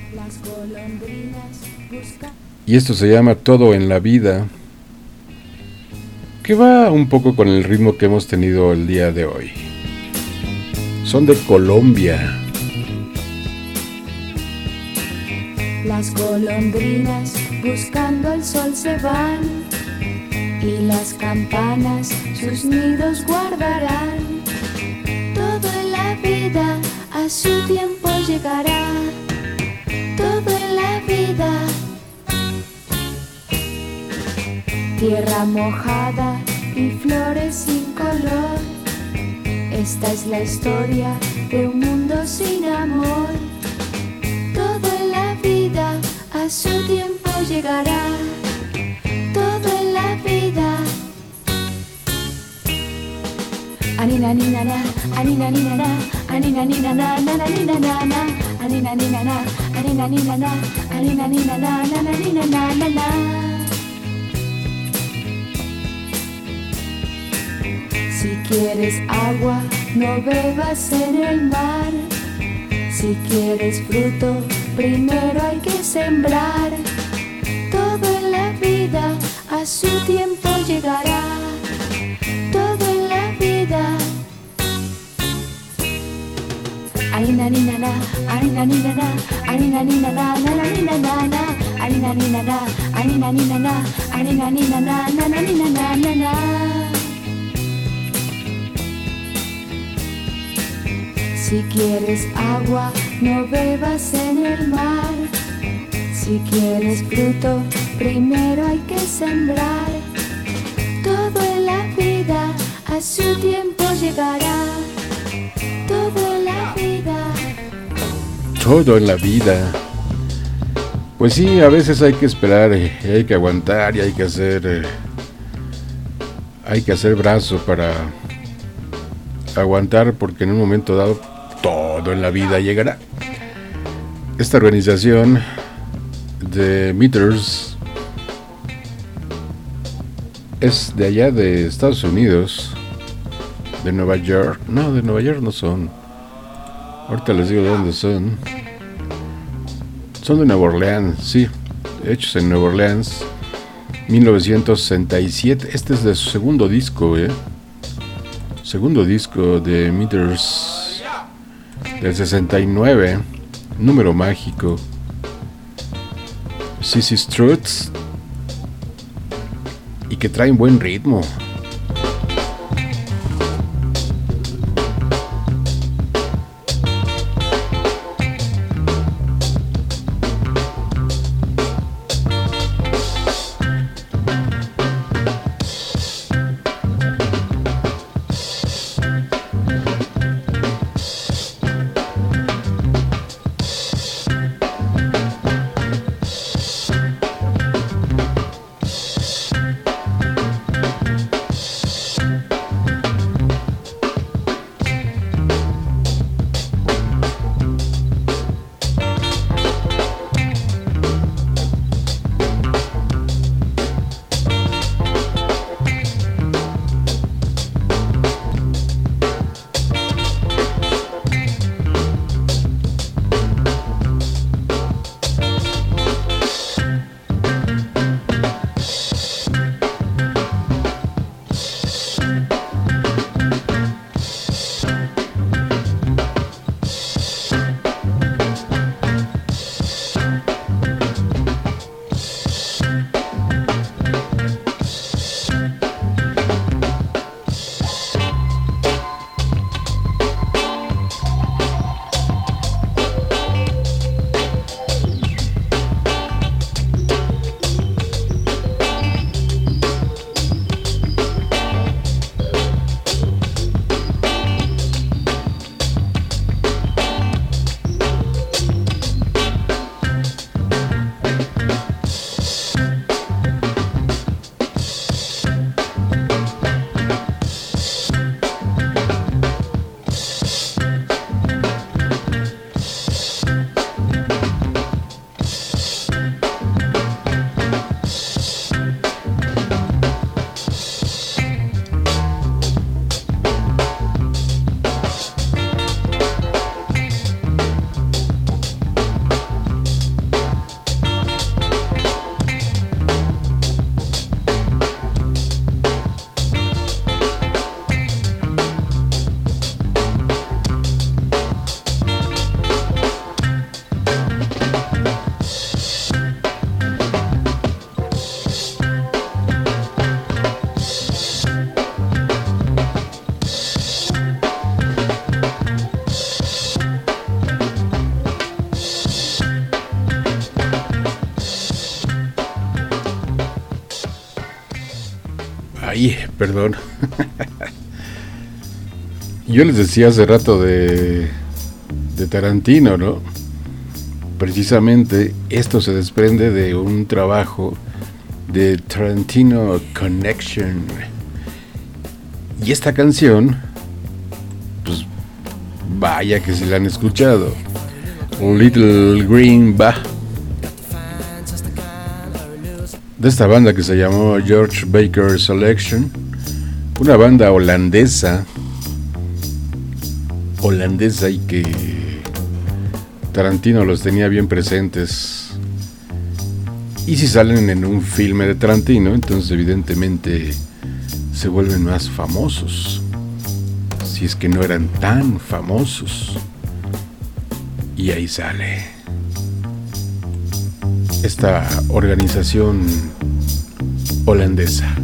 Y esto se llama Todo en la vida, que va un poco con el ritmo que hemos tenido el día de hoy son de Colombia. Las golondrinas buscando el sol se van y las campanas sus nidos guardarán. Todo en la vida a su tiempo llegará. Todo en la vida. Tierra mojada y flores sin color esta es la historia de un mundo sin amor. Todo en la vida a su tiempo llegará. Todo en la vida. Anina nina na, anina nina na, anina nina na, na na nina na na, anina nina na, anina nina na, anina nina na, na na na na na. Si quieres agua, no bebas en el mar. Si quieres fruto, primero hay que sembrar. Todo en la vida a su tiempo llegará. Todo en la vida. Arina ni na na, arina ni na na, arina ni na na, na na ni na na na, arina ni na na, arina ni na na, arina ni na na, na na ni na na na na. Si quieres agua, no bebas en el mar. Si quieres fruto, primero hay que sembrar. Todo en la vida a su tiempo llegará. Todo en la vida. Todo en la vida. Pues sí, a veces hay que esperar, eh, hay que aguantar y hay que hacer, eh, hay que hacer brazo para aguantar porque en un momento dado cuando en la vida llegará. Esta organización de Meters es de allá de Estados Unidos, de Nueva York. No, de Nueva York no son. Ahorita les digo de dónde son. Son de Nueva Orleans, sí. Hechos en Nueva Orleans. 1967. Este es de su segundo disco, ¿eh? Segundo disco de Meters del 69. Número mágico. Sissy Struts. Y que traen buen ritmo. Perdón. Yo les decía hace rato de, de Tarantino, ¿no? Precisamente esto se desprende de un trabajo de Tarantino Connection. Y esta canción, pues vaya que se la han escuchado. Little Green Bah de esta banda que se llamó George Baker Selection, una banda holandesa, holandesa y que Tarantino los tenía bien presentes. Y si salen en un filme de Tarantino, entonces evidentemente se vuelven más famosos. Si es que no eran tan famosos. Y ahí sale esta organización holandesa.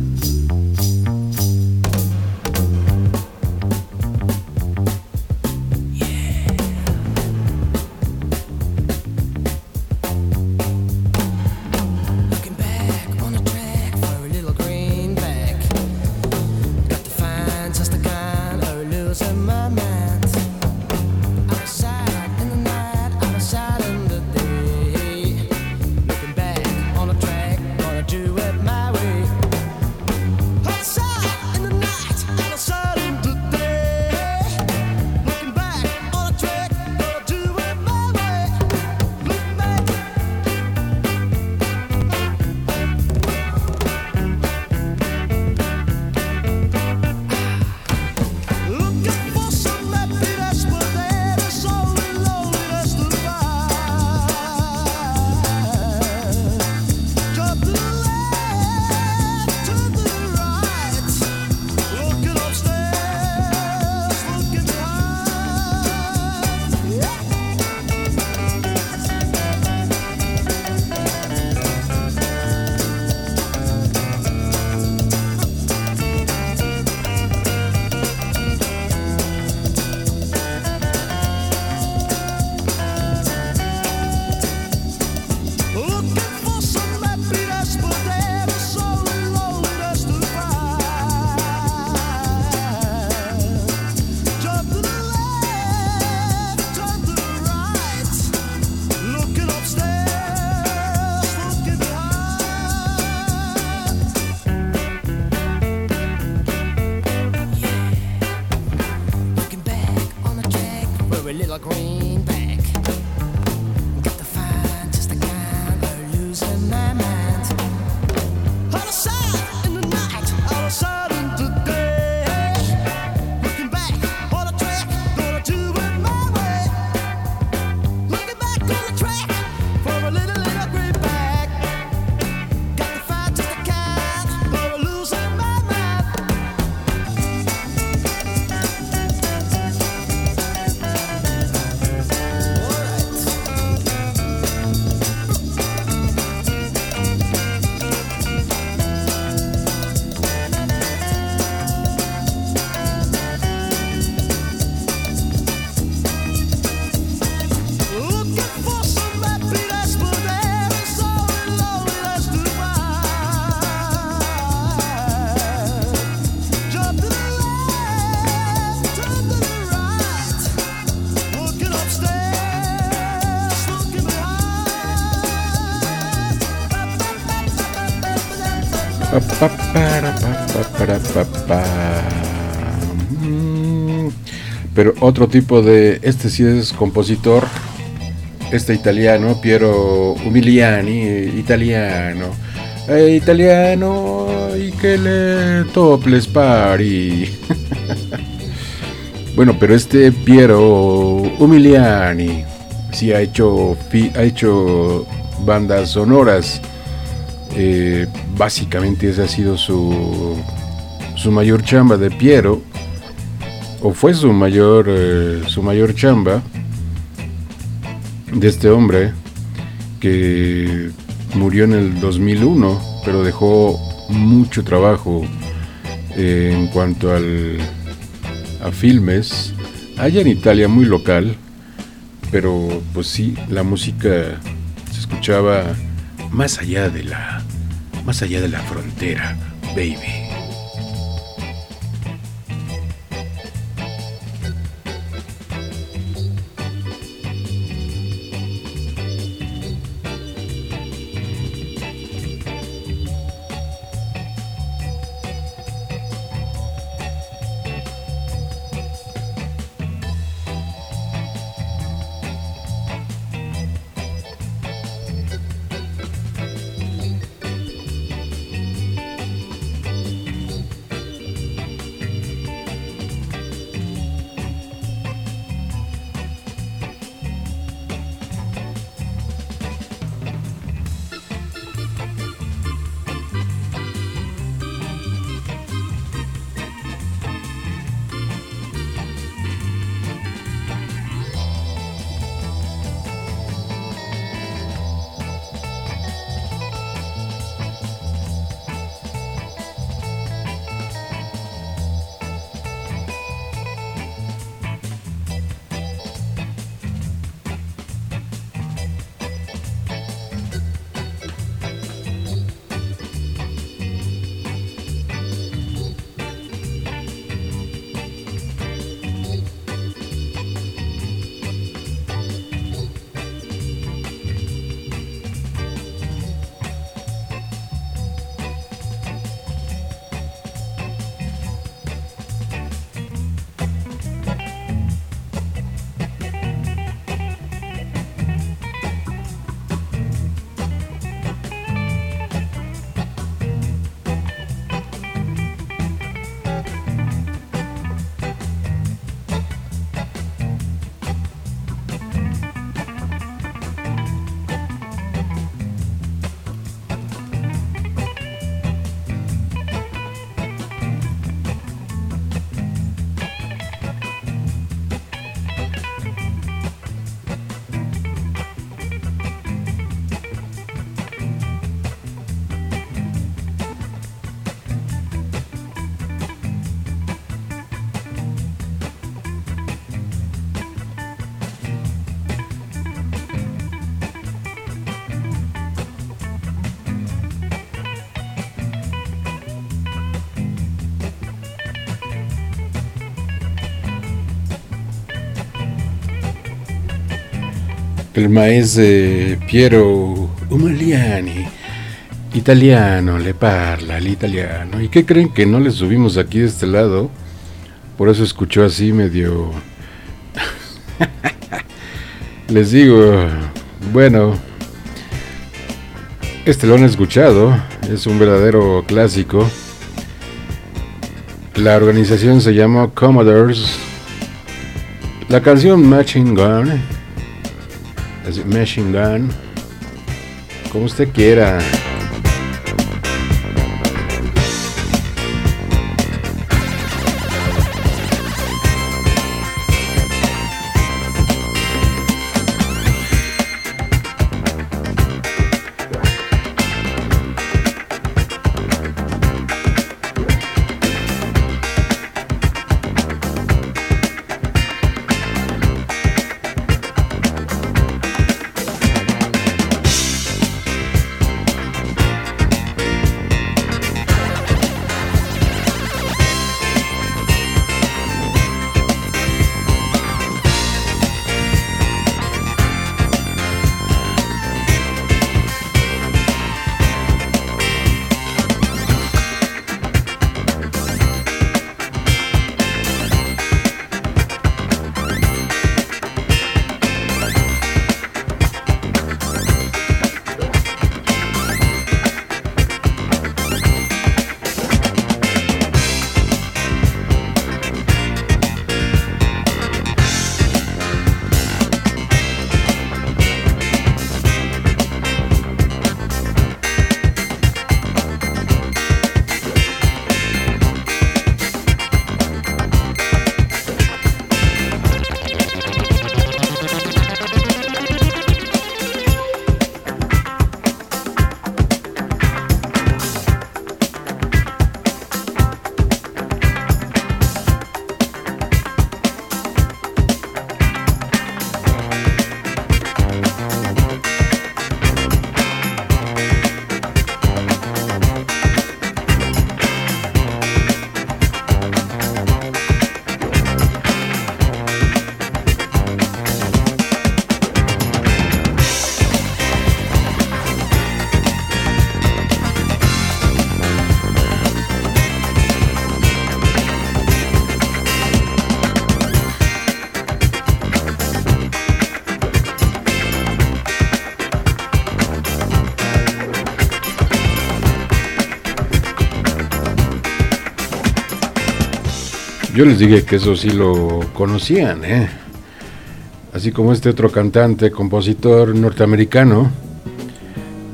Otro tipo de. Este sí es compositor. Este italiano, Piero Umiliani, italiano. Eh, italiano y que le toples pari. [LAUGHS] bueno, pero este Piero Umiliani sí ha hecho, ha hecho bandas sonoras. Eh, básicamente esa ha sido su, su mayor chamba de Piero, o fue su mayor, eh, su mayor chamba de este hombre que murió en el 2001, pero dejó mucho trabajo eh, en cuanto al, a filmes, allá en Italia muy local, pero pues sí, la música se escuchaba más allá de la más allá de la frontera, baby. El maese Piero Umiliani, italiano, le parla el italiano. ¿Y qué creen que no le subimos aquí de este lado? Por eso escuchó así medio... [LAUGHS] Les digo, bueno, este lo han escuchado, es un verdadero clásico. La organización se llama Commodores. La canción Matching Gun Machine Gun, como usted quiera. Yo les dije que eso sí lo conocían, ¿eh? Así como este otro cantante, compositor norteamericano,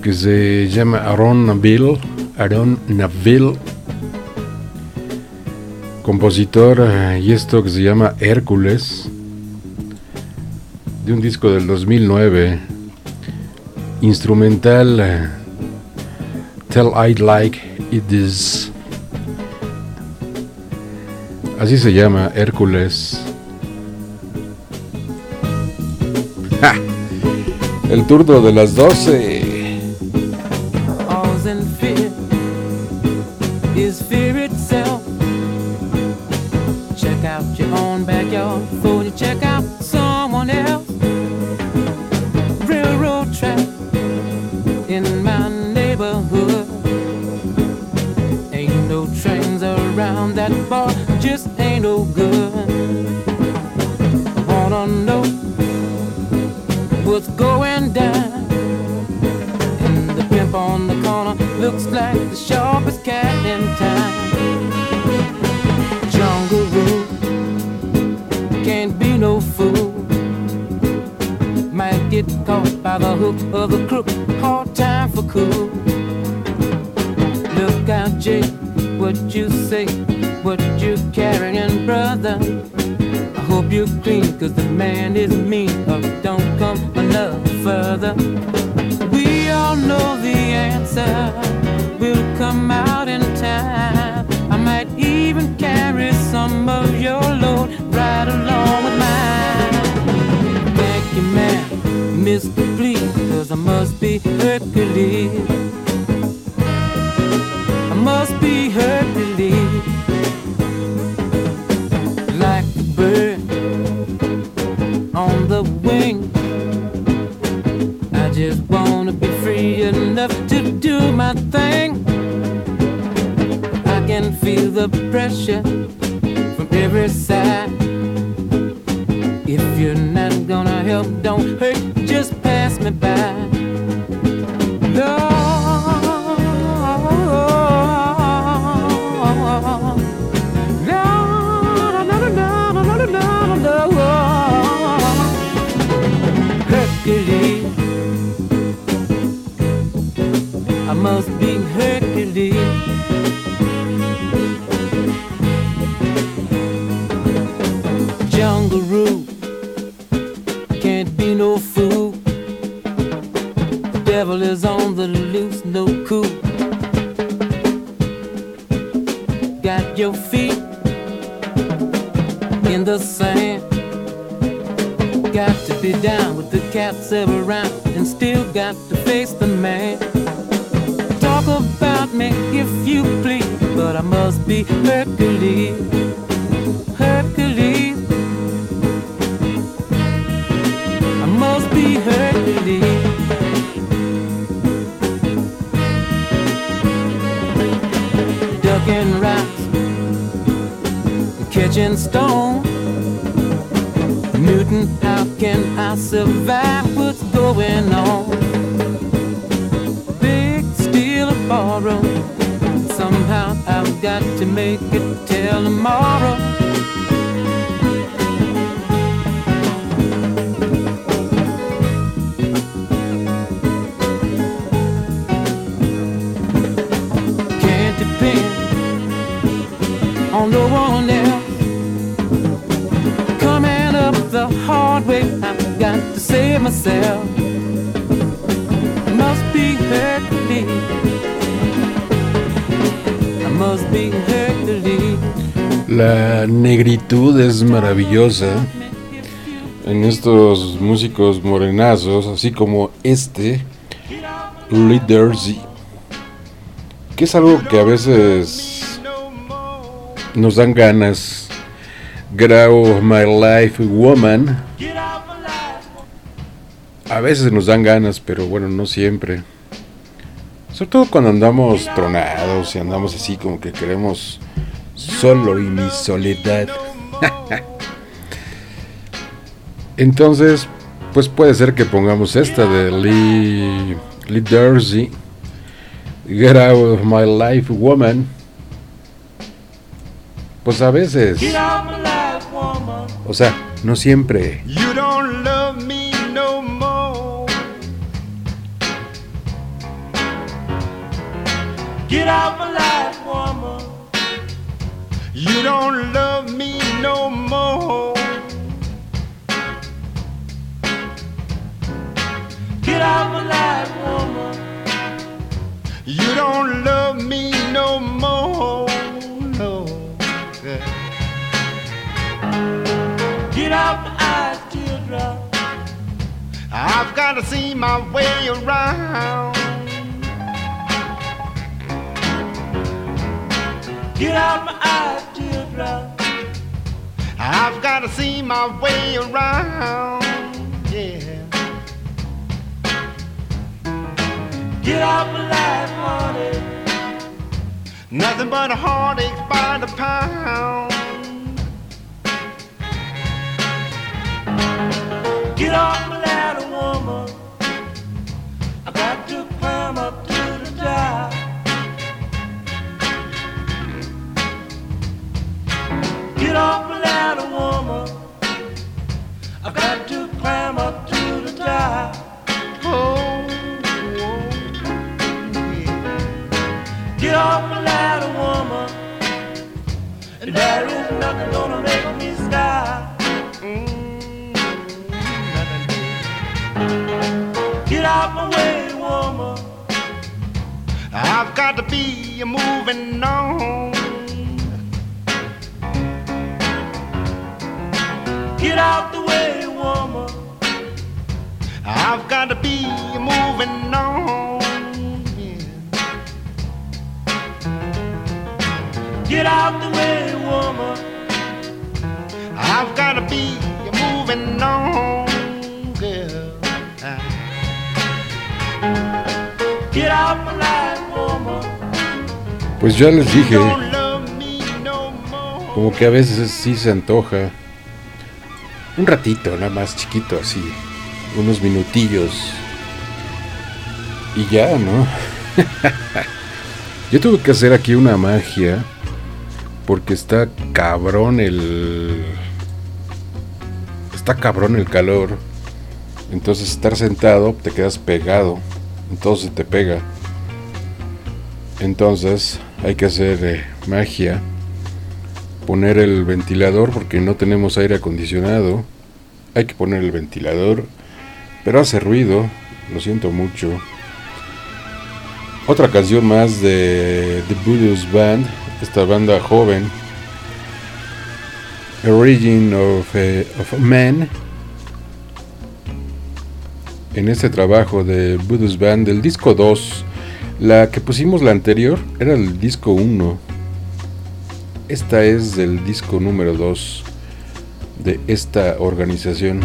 que se llama Aaron Neville, Aaron Neville, compositor, eh, y esto que se llama Hércules, de un disco del 2009, instrumental eh, Tell I Like It Is. Así se llama Hércules. El turno de las 12. rebuking, cause the man is mean, or don't come another further. We all know the answer will come out in time. I might even carry some of your load right along with mine. Thank you, man, Mr. Please, cause I must be Hercules. I must be Hercules. enough to do my thing. I can feel the pressure from every side. If you're not gonna help, don't hurt, just pass me by. must be Hercules. Jungle Roo can't be no fool. The devil is on the loose, no cool. Got your feet in the sand. Got to be down with the cats every round. En estos músicos morenazos, así como este, Leaders, que es algo que a veces nos dan ganas. Out my life, woman. A veces nos dan ganas, pero bueno, no siempre. Sobre todo cuando andamos tronados y andamos así como que queremos solo y mi soledad. [LAUGHS] Entonces, pues puede ser que pongamos esta de Lee, Lee Jersey, Get Out of My Life Woman. Pues a veces. O sea, no siempre. You don't love me no more. Get out my life, woman. You don't love me no more. Get out my life, woman. You don't love me no more. No. Yeah. Get out my eyes, teardrop. I've got to see my way around. Get out my eyes, teardrop. I've got to see my way around. Get out my life, honey. Nothing but a heartache by the pound. Get off my ladder, woman. I got to climb up to the top. Get off my ladder, woman. There is nothing gonna make me stop. Mm, nothing. Get out my way, woman. I've got to be moving on. Get out the way, woman. I've got to be moving on. Get out the way, woman. I've got to be moving on, girl. Get out my life, woman. Pues ya les dije, como que a veces sí se antoja. Un ratito, nada más chiquito así. Unos minutillos. Y ya, ¿no? [LAUGHS] Yo tuve que hacer aquí una magia. Porque está cabrón el... Está cabrón el calor. Entonces estar sentado te quedas pegado. Entonces te pega. Entonces hay que hacer eh, magia. Poner el ventilador porque no tenemos aire acondicionado. Hay que poner el ventilador. Pero hace ruido. Lo siento mucho. Otra canción más de The Blues Band. Esta banda joven. Origin of, eh, of Man. En este trabajo de Blues Band del disco 2. La que pusimos la anterior era el disco 1. Esta es del disco número 2 de esta organización.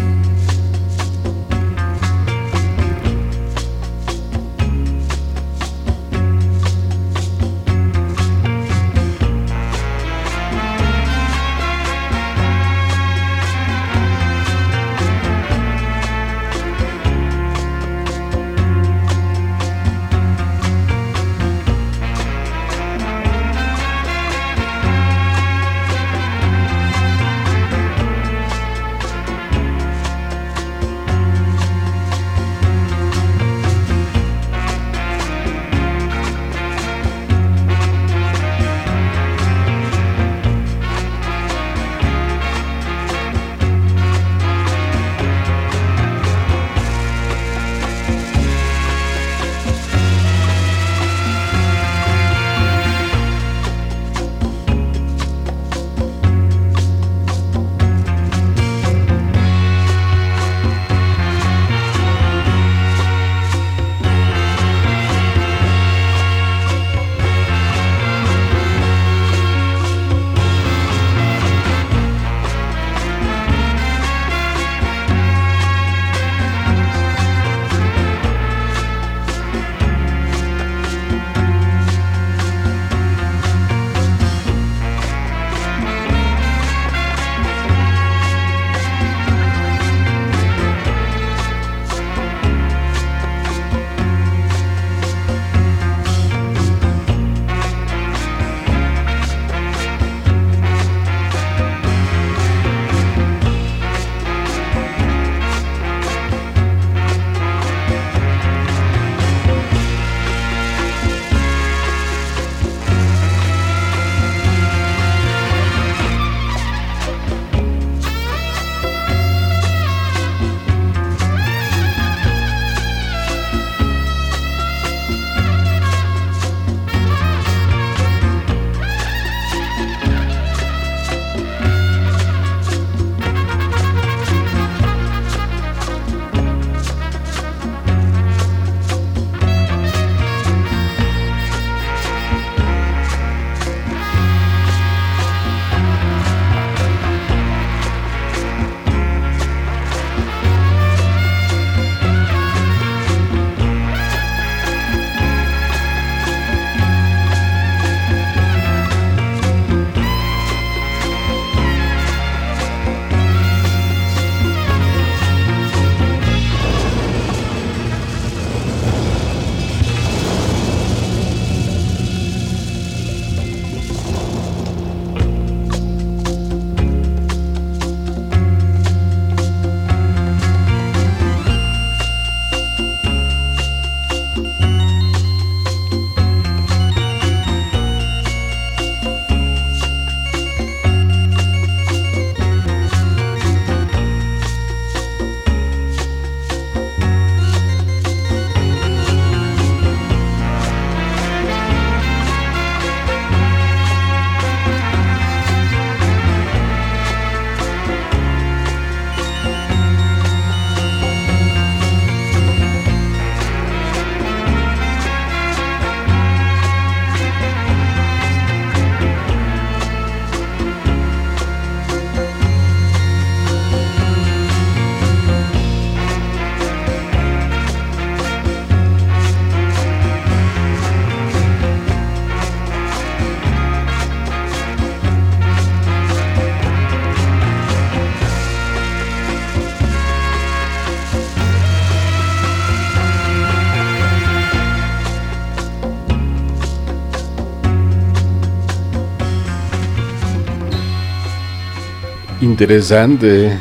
Interesante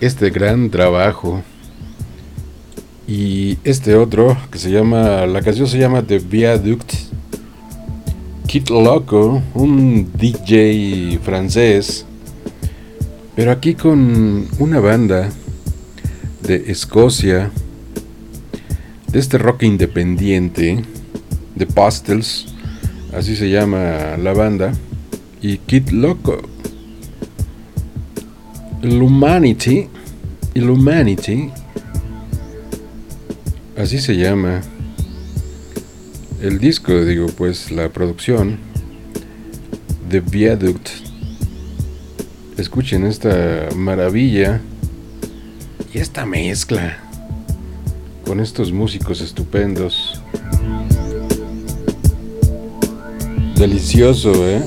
este gran trabajo. Y este otro que se llama, la canción se llama The Viaduct. Kid Loco, un DJ francés, pero aquí con una banda de Escocia, de este rock independiente, The Pastels, así se llama la banda, y Kid Loco. El Humanity, así se llama. El disco, digo, pues la producción de Viaduct. Escuchen esta maravilla y esta mezcla con estos músicos estupendos. Delicioso, ¿eh?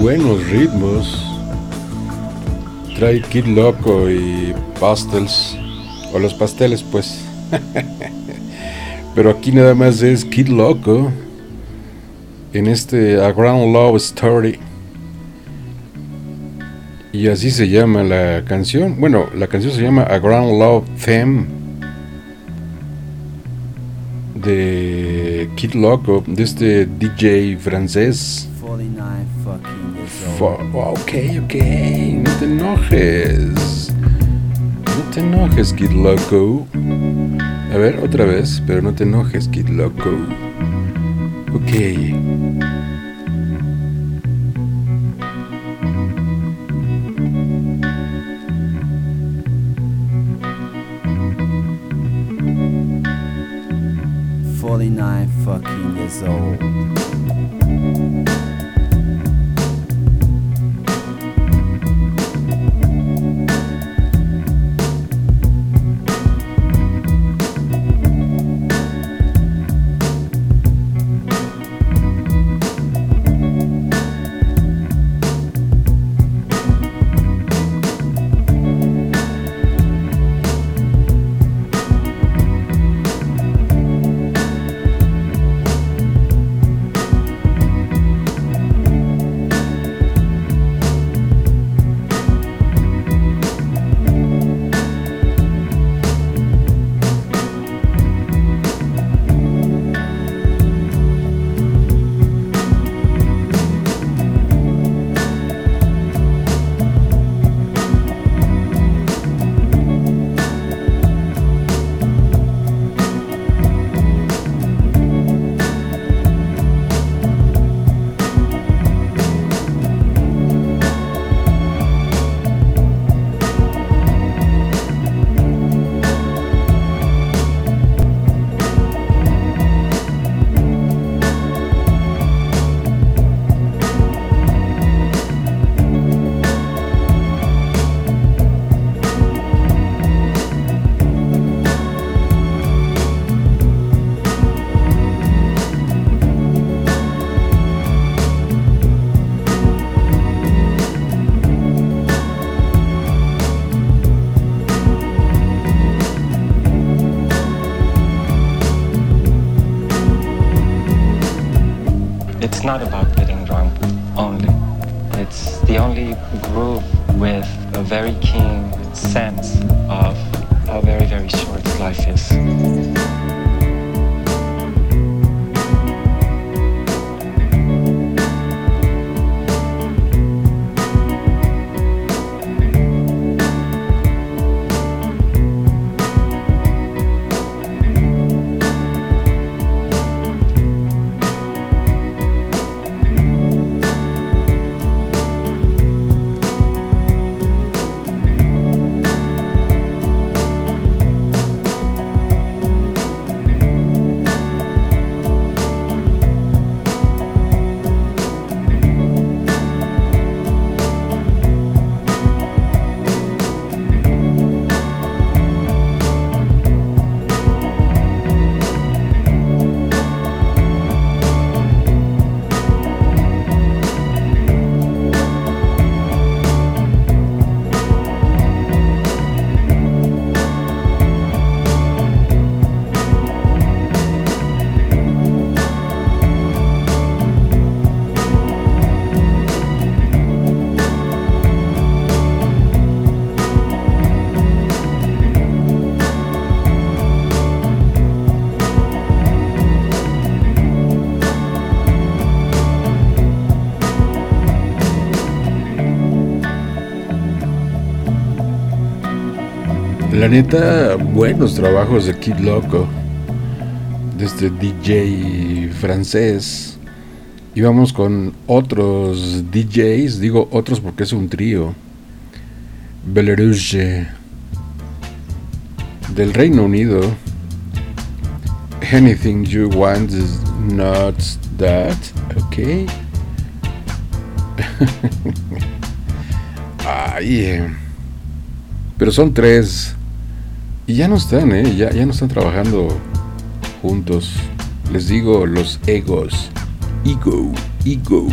Buenos ritmos. Trae Kid Loco y Pastels. O los pasteles, pues. [LAUGHS] Pero aquí nada más es Kid Loco. En este A Ground Love Story. Y así se llama la canción. Bueno, la canción se llama A Ground Love Theme. De Kid Loco. De este DJ francés. Ok, ok. No te enojes. No te enojes, Kid Loco. A ver, otra vez, pero no te enojes, Kid Loco. Ok. Neta, buenos trabajos de Kid Loco. De este DJ francés. Y vamos con otros DJs. Digo otros porque es un trío. Belaruche. Del Reino Unido. Anything you want is not that. Ok. [LAUGHS] Ay, eh. Pero son tres. Y ya no están, ¿eh? Ya, ya no están trabajando juntos. Les digo los egos. Ego, ego.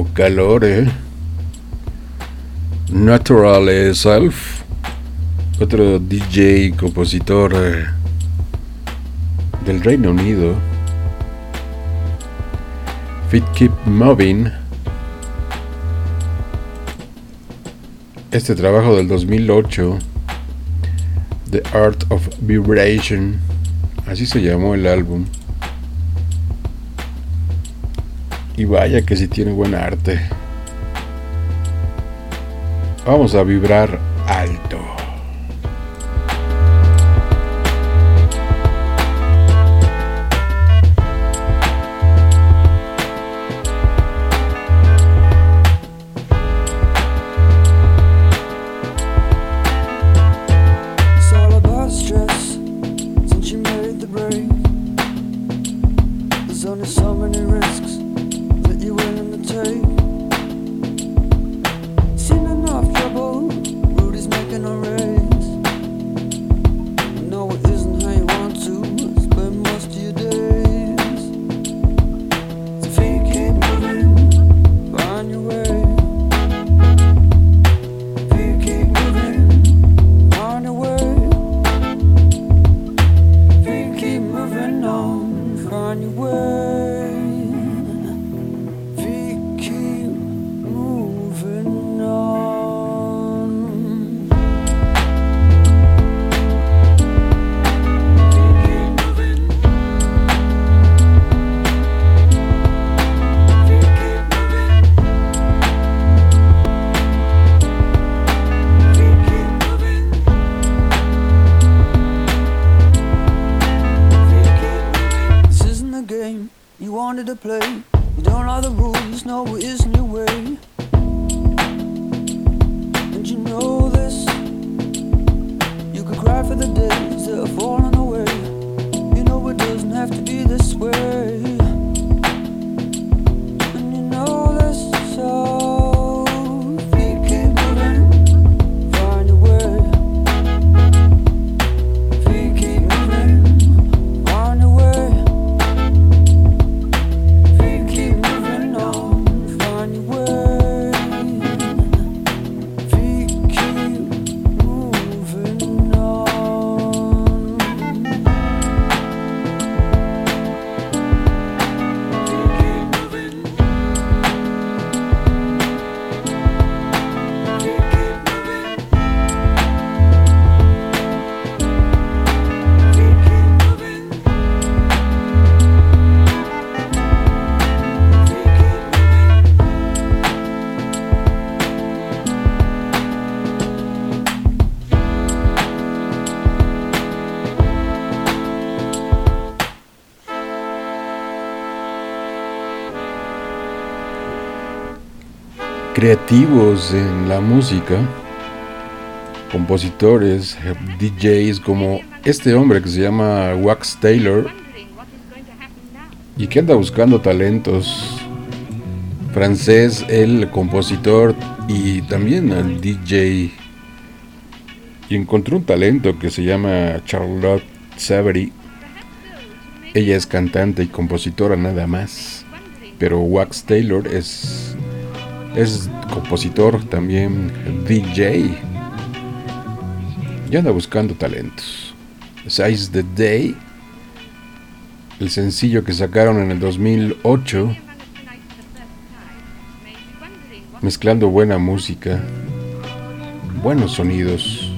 Mendigo calor, ¿eh? Natural Self, otro DJ compositor eh, del Reino Unido. Fit Keep Moving. Este trabajo del 2008, The Art of Vibration, así se llamó el álbum. Y vaya que si tiene buen arte. Vamos a vibrar creativos en la música, compositores, DJs como este hombre que se llama Wax Taylor y que anda buscando talentos. Francés, el compositor y también el DJ. Y encontró un talento que se llama Charlotte Savary. Ella es cantante y compositora nada más. Pero Wax Taylor es es compositor, también DJ. Y anda buscando talentos. Size the Day, el sencillo que sacaron en el 2008, mezclando buena música, buenos sonidos.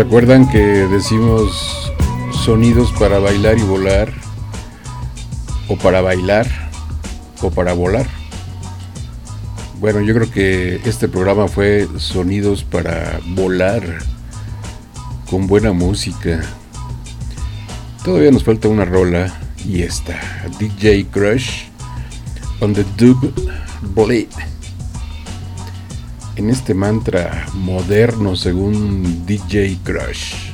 ¿Se acuerdan que decimos sonidos para bailar y volar? ¿O para bailar? ¿O para volar? Bueno, yo creo que este programa fue sonidos para volar con buena música. Todavía nos falta una rola y esta, DJ Crush on the Dub Blade. En este mantra moderno según DJ Crush.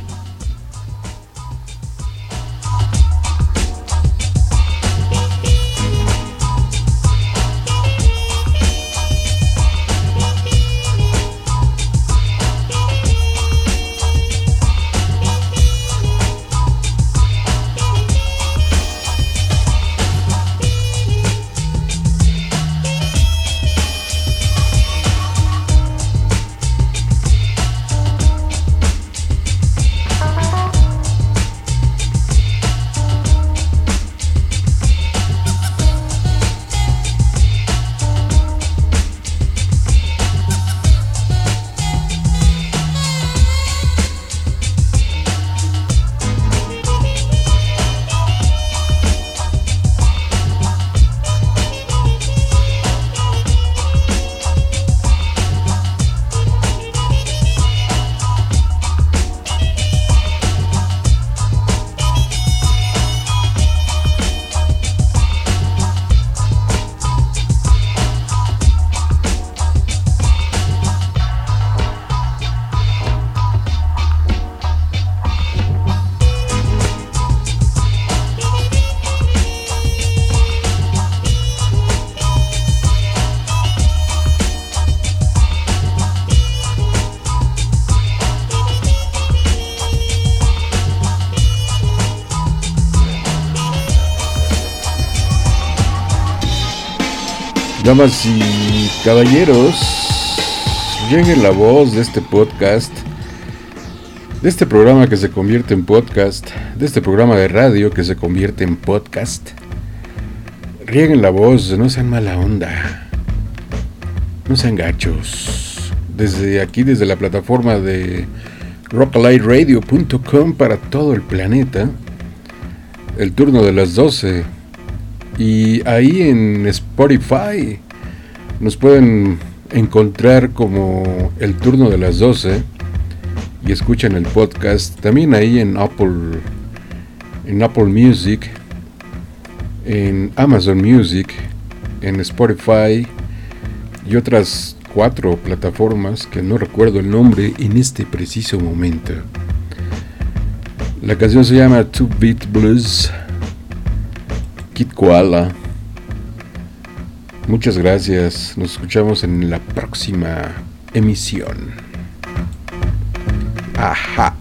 Damas y caballeros, lleguen la voz de este podcast, de este programa que se convierte en podcast, de este programa de radio que se convierte en podcast. Rieguen la voz, no sean mala onda, no sean gachos. Desde aquí, desde la plataforma de rockalightradio.com para todo el planeta, el turno de las 12 y ahí en Spotify nos pueden encontrar como el turno de las 12 y escuchan el podcast. También ahí en Apple, en Apple Music, en Amazon Music, en Spotify y otras cuatro plataformas que no recuerdo el nombre en este preciso momento. La canción se llama Two Beat Blues. Kid Koala. Muchas gracias. Nos escuchamos en la próxima emisión. Ajá.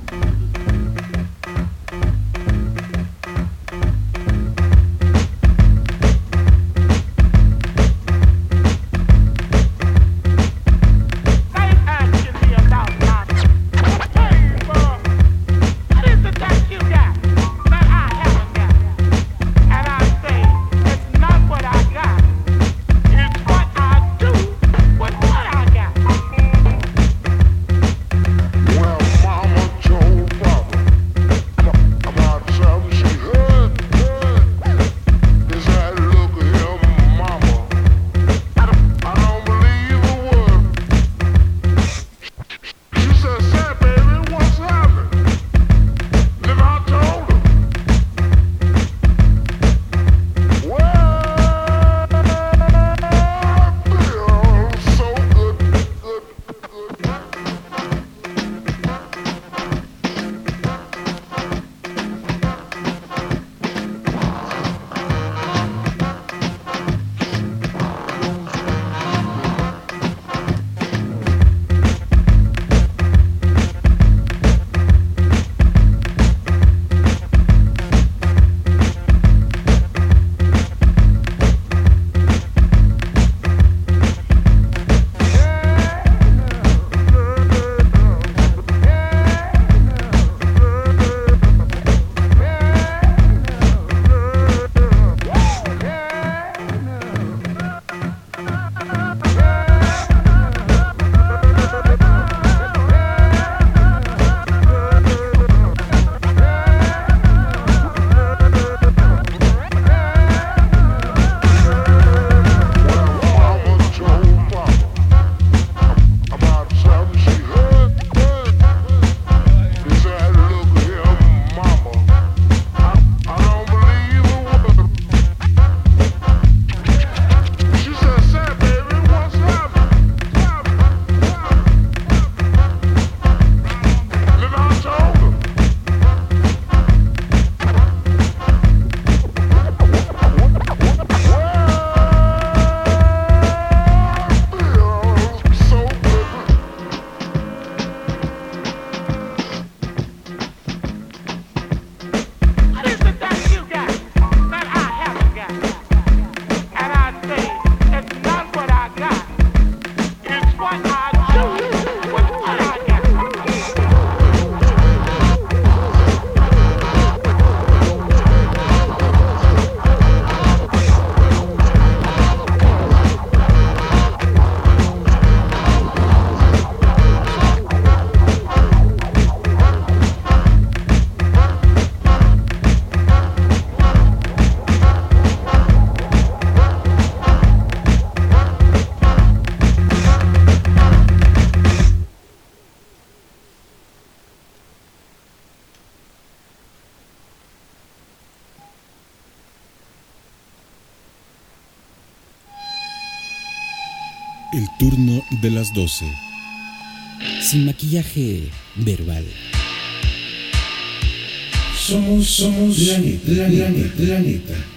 12. Sin maquillaje verbal. Somos, somos la neta, la neta, la neta.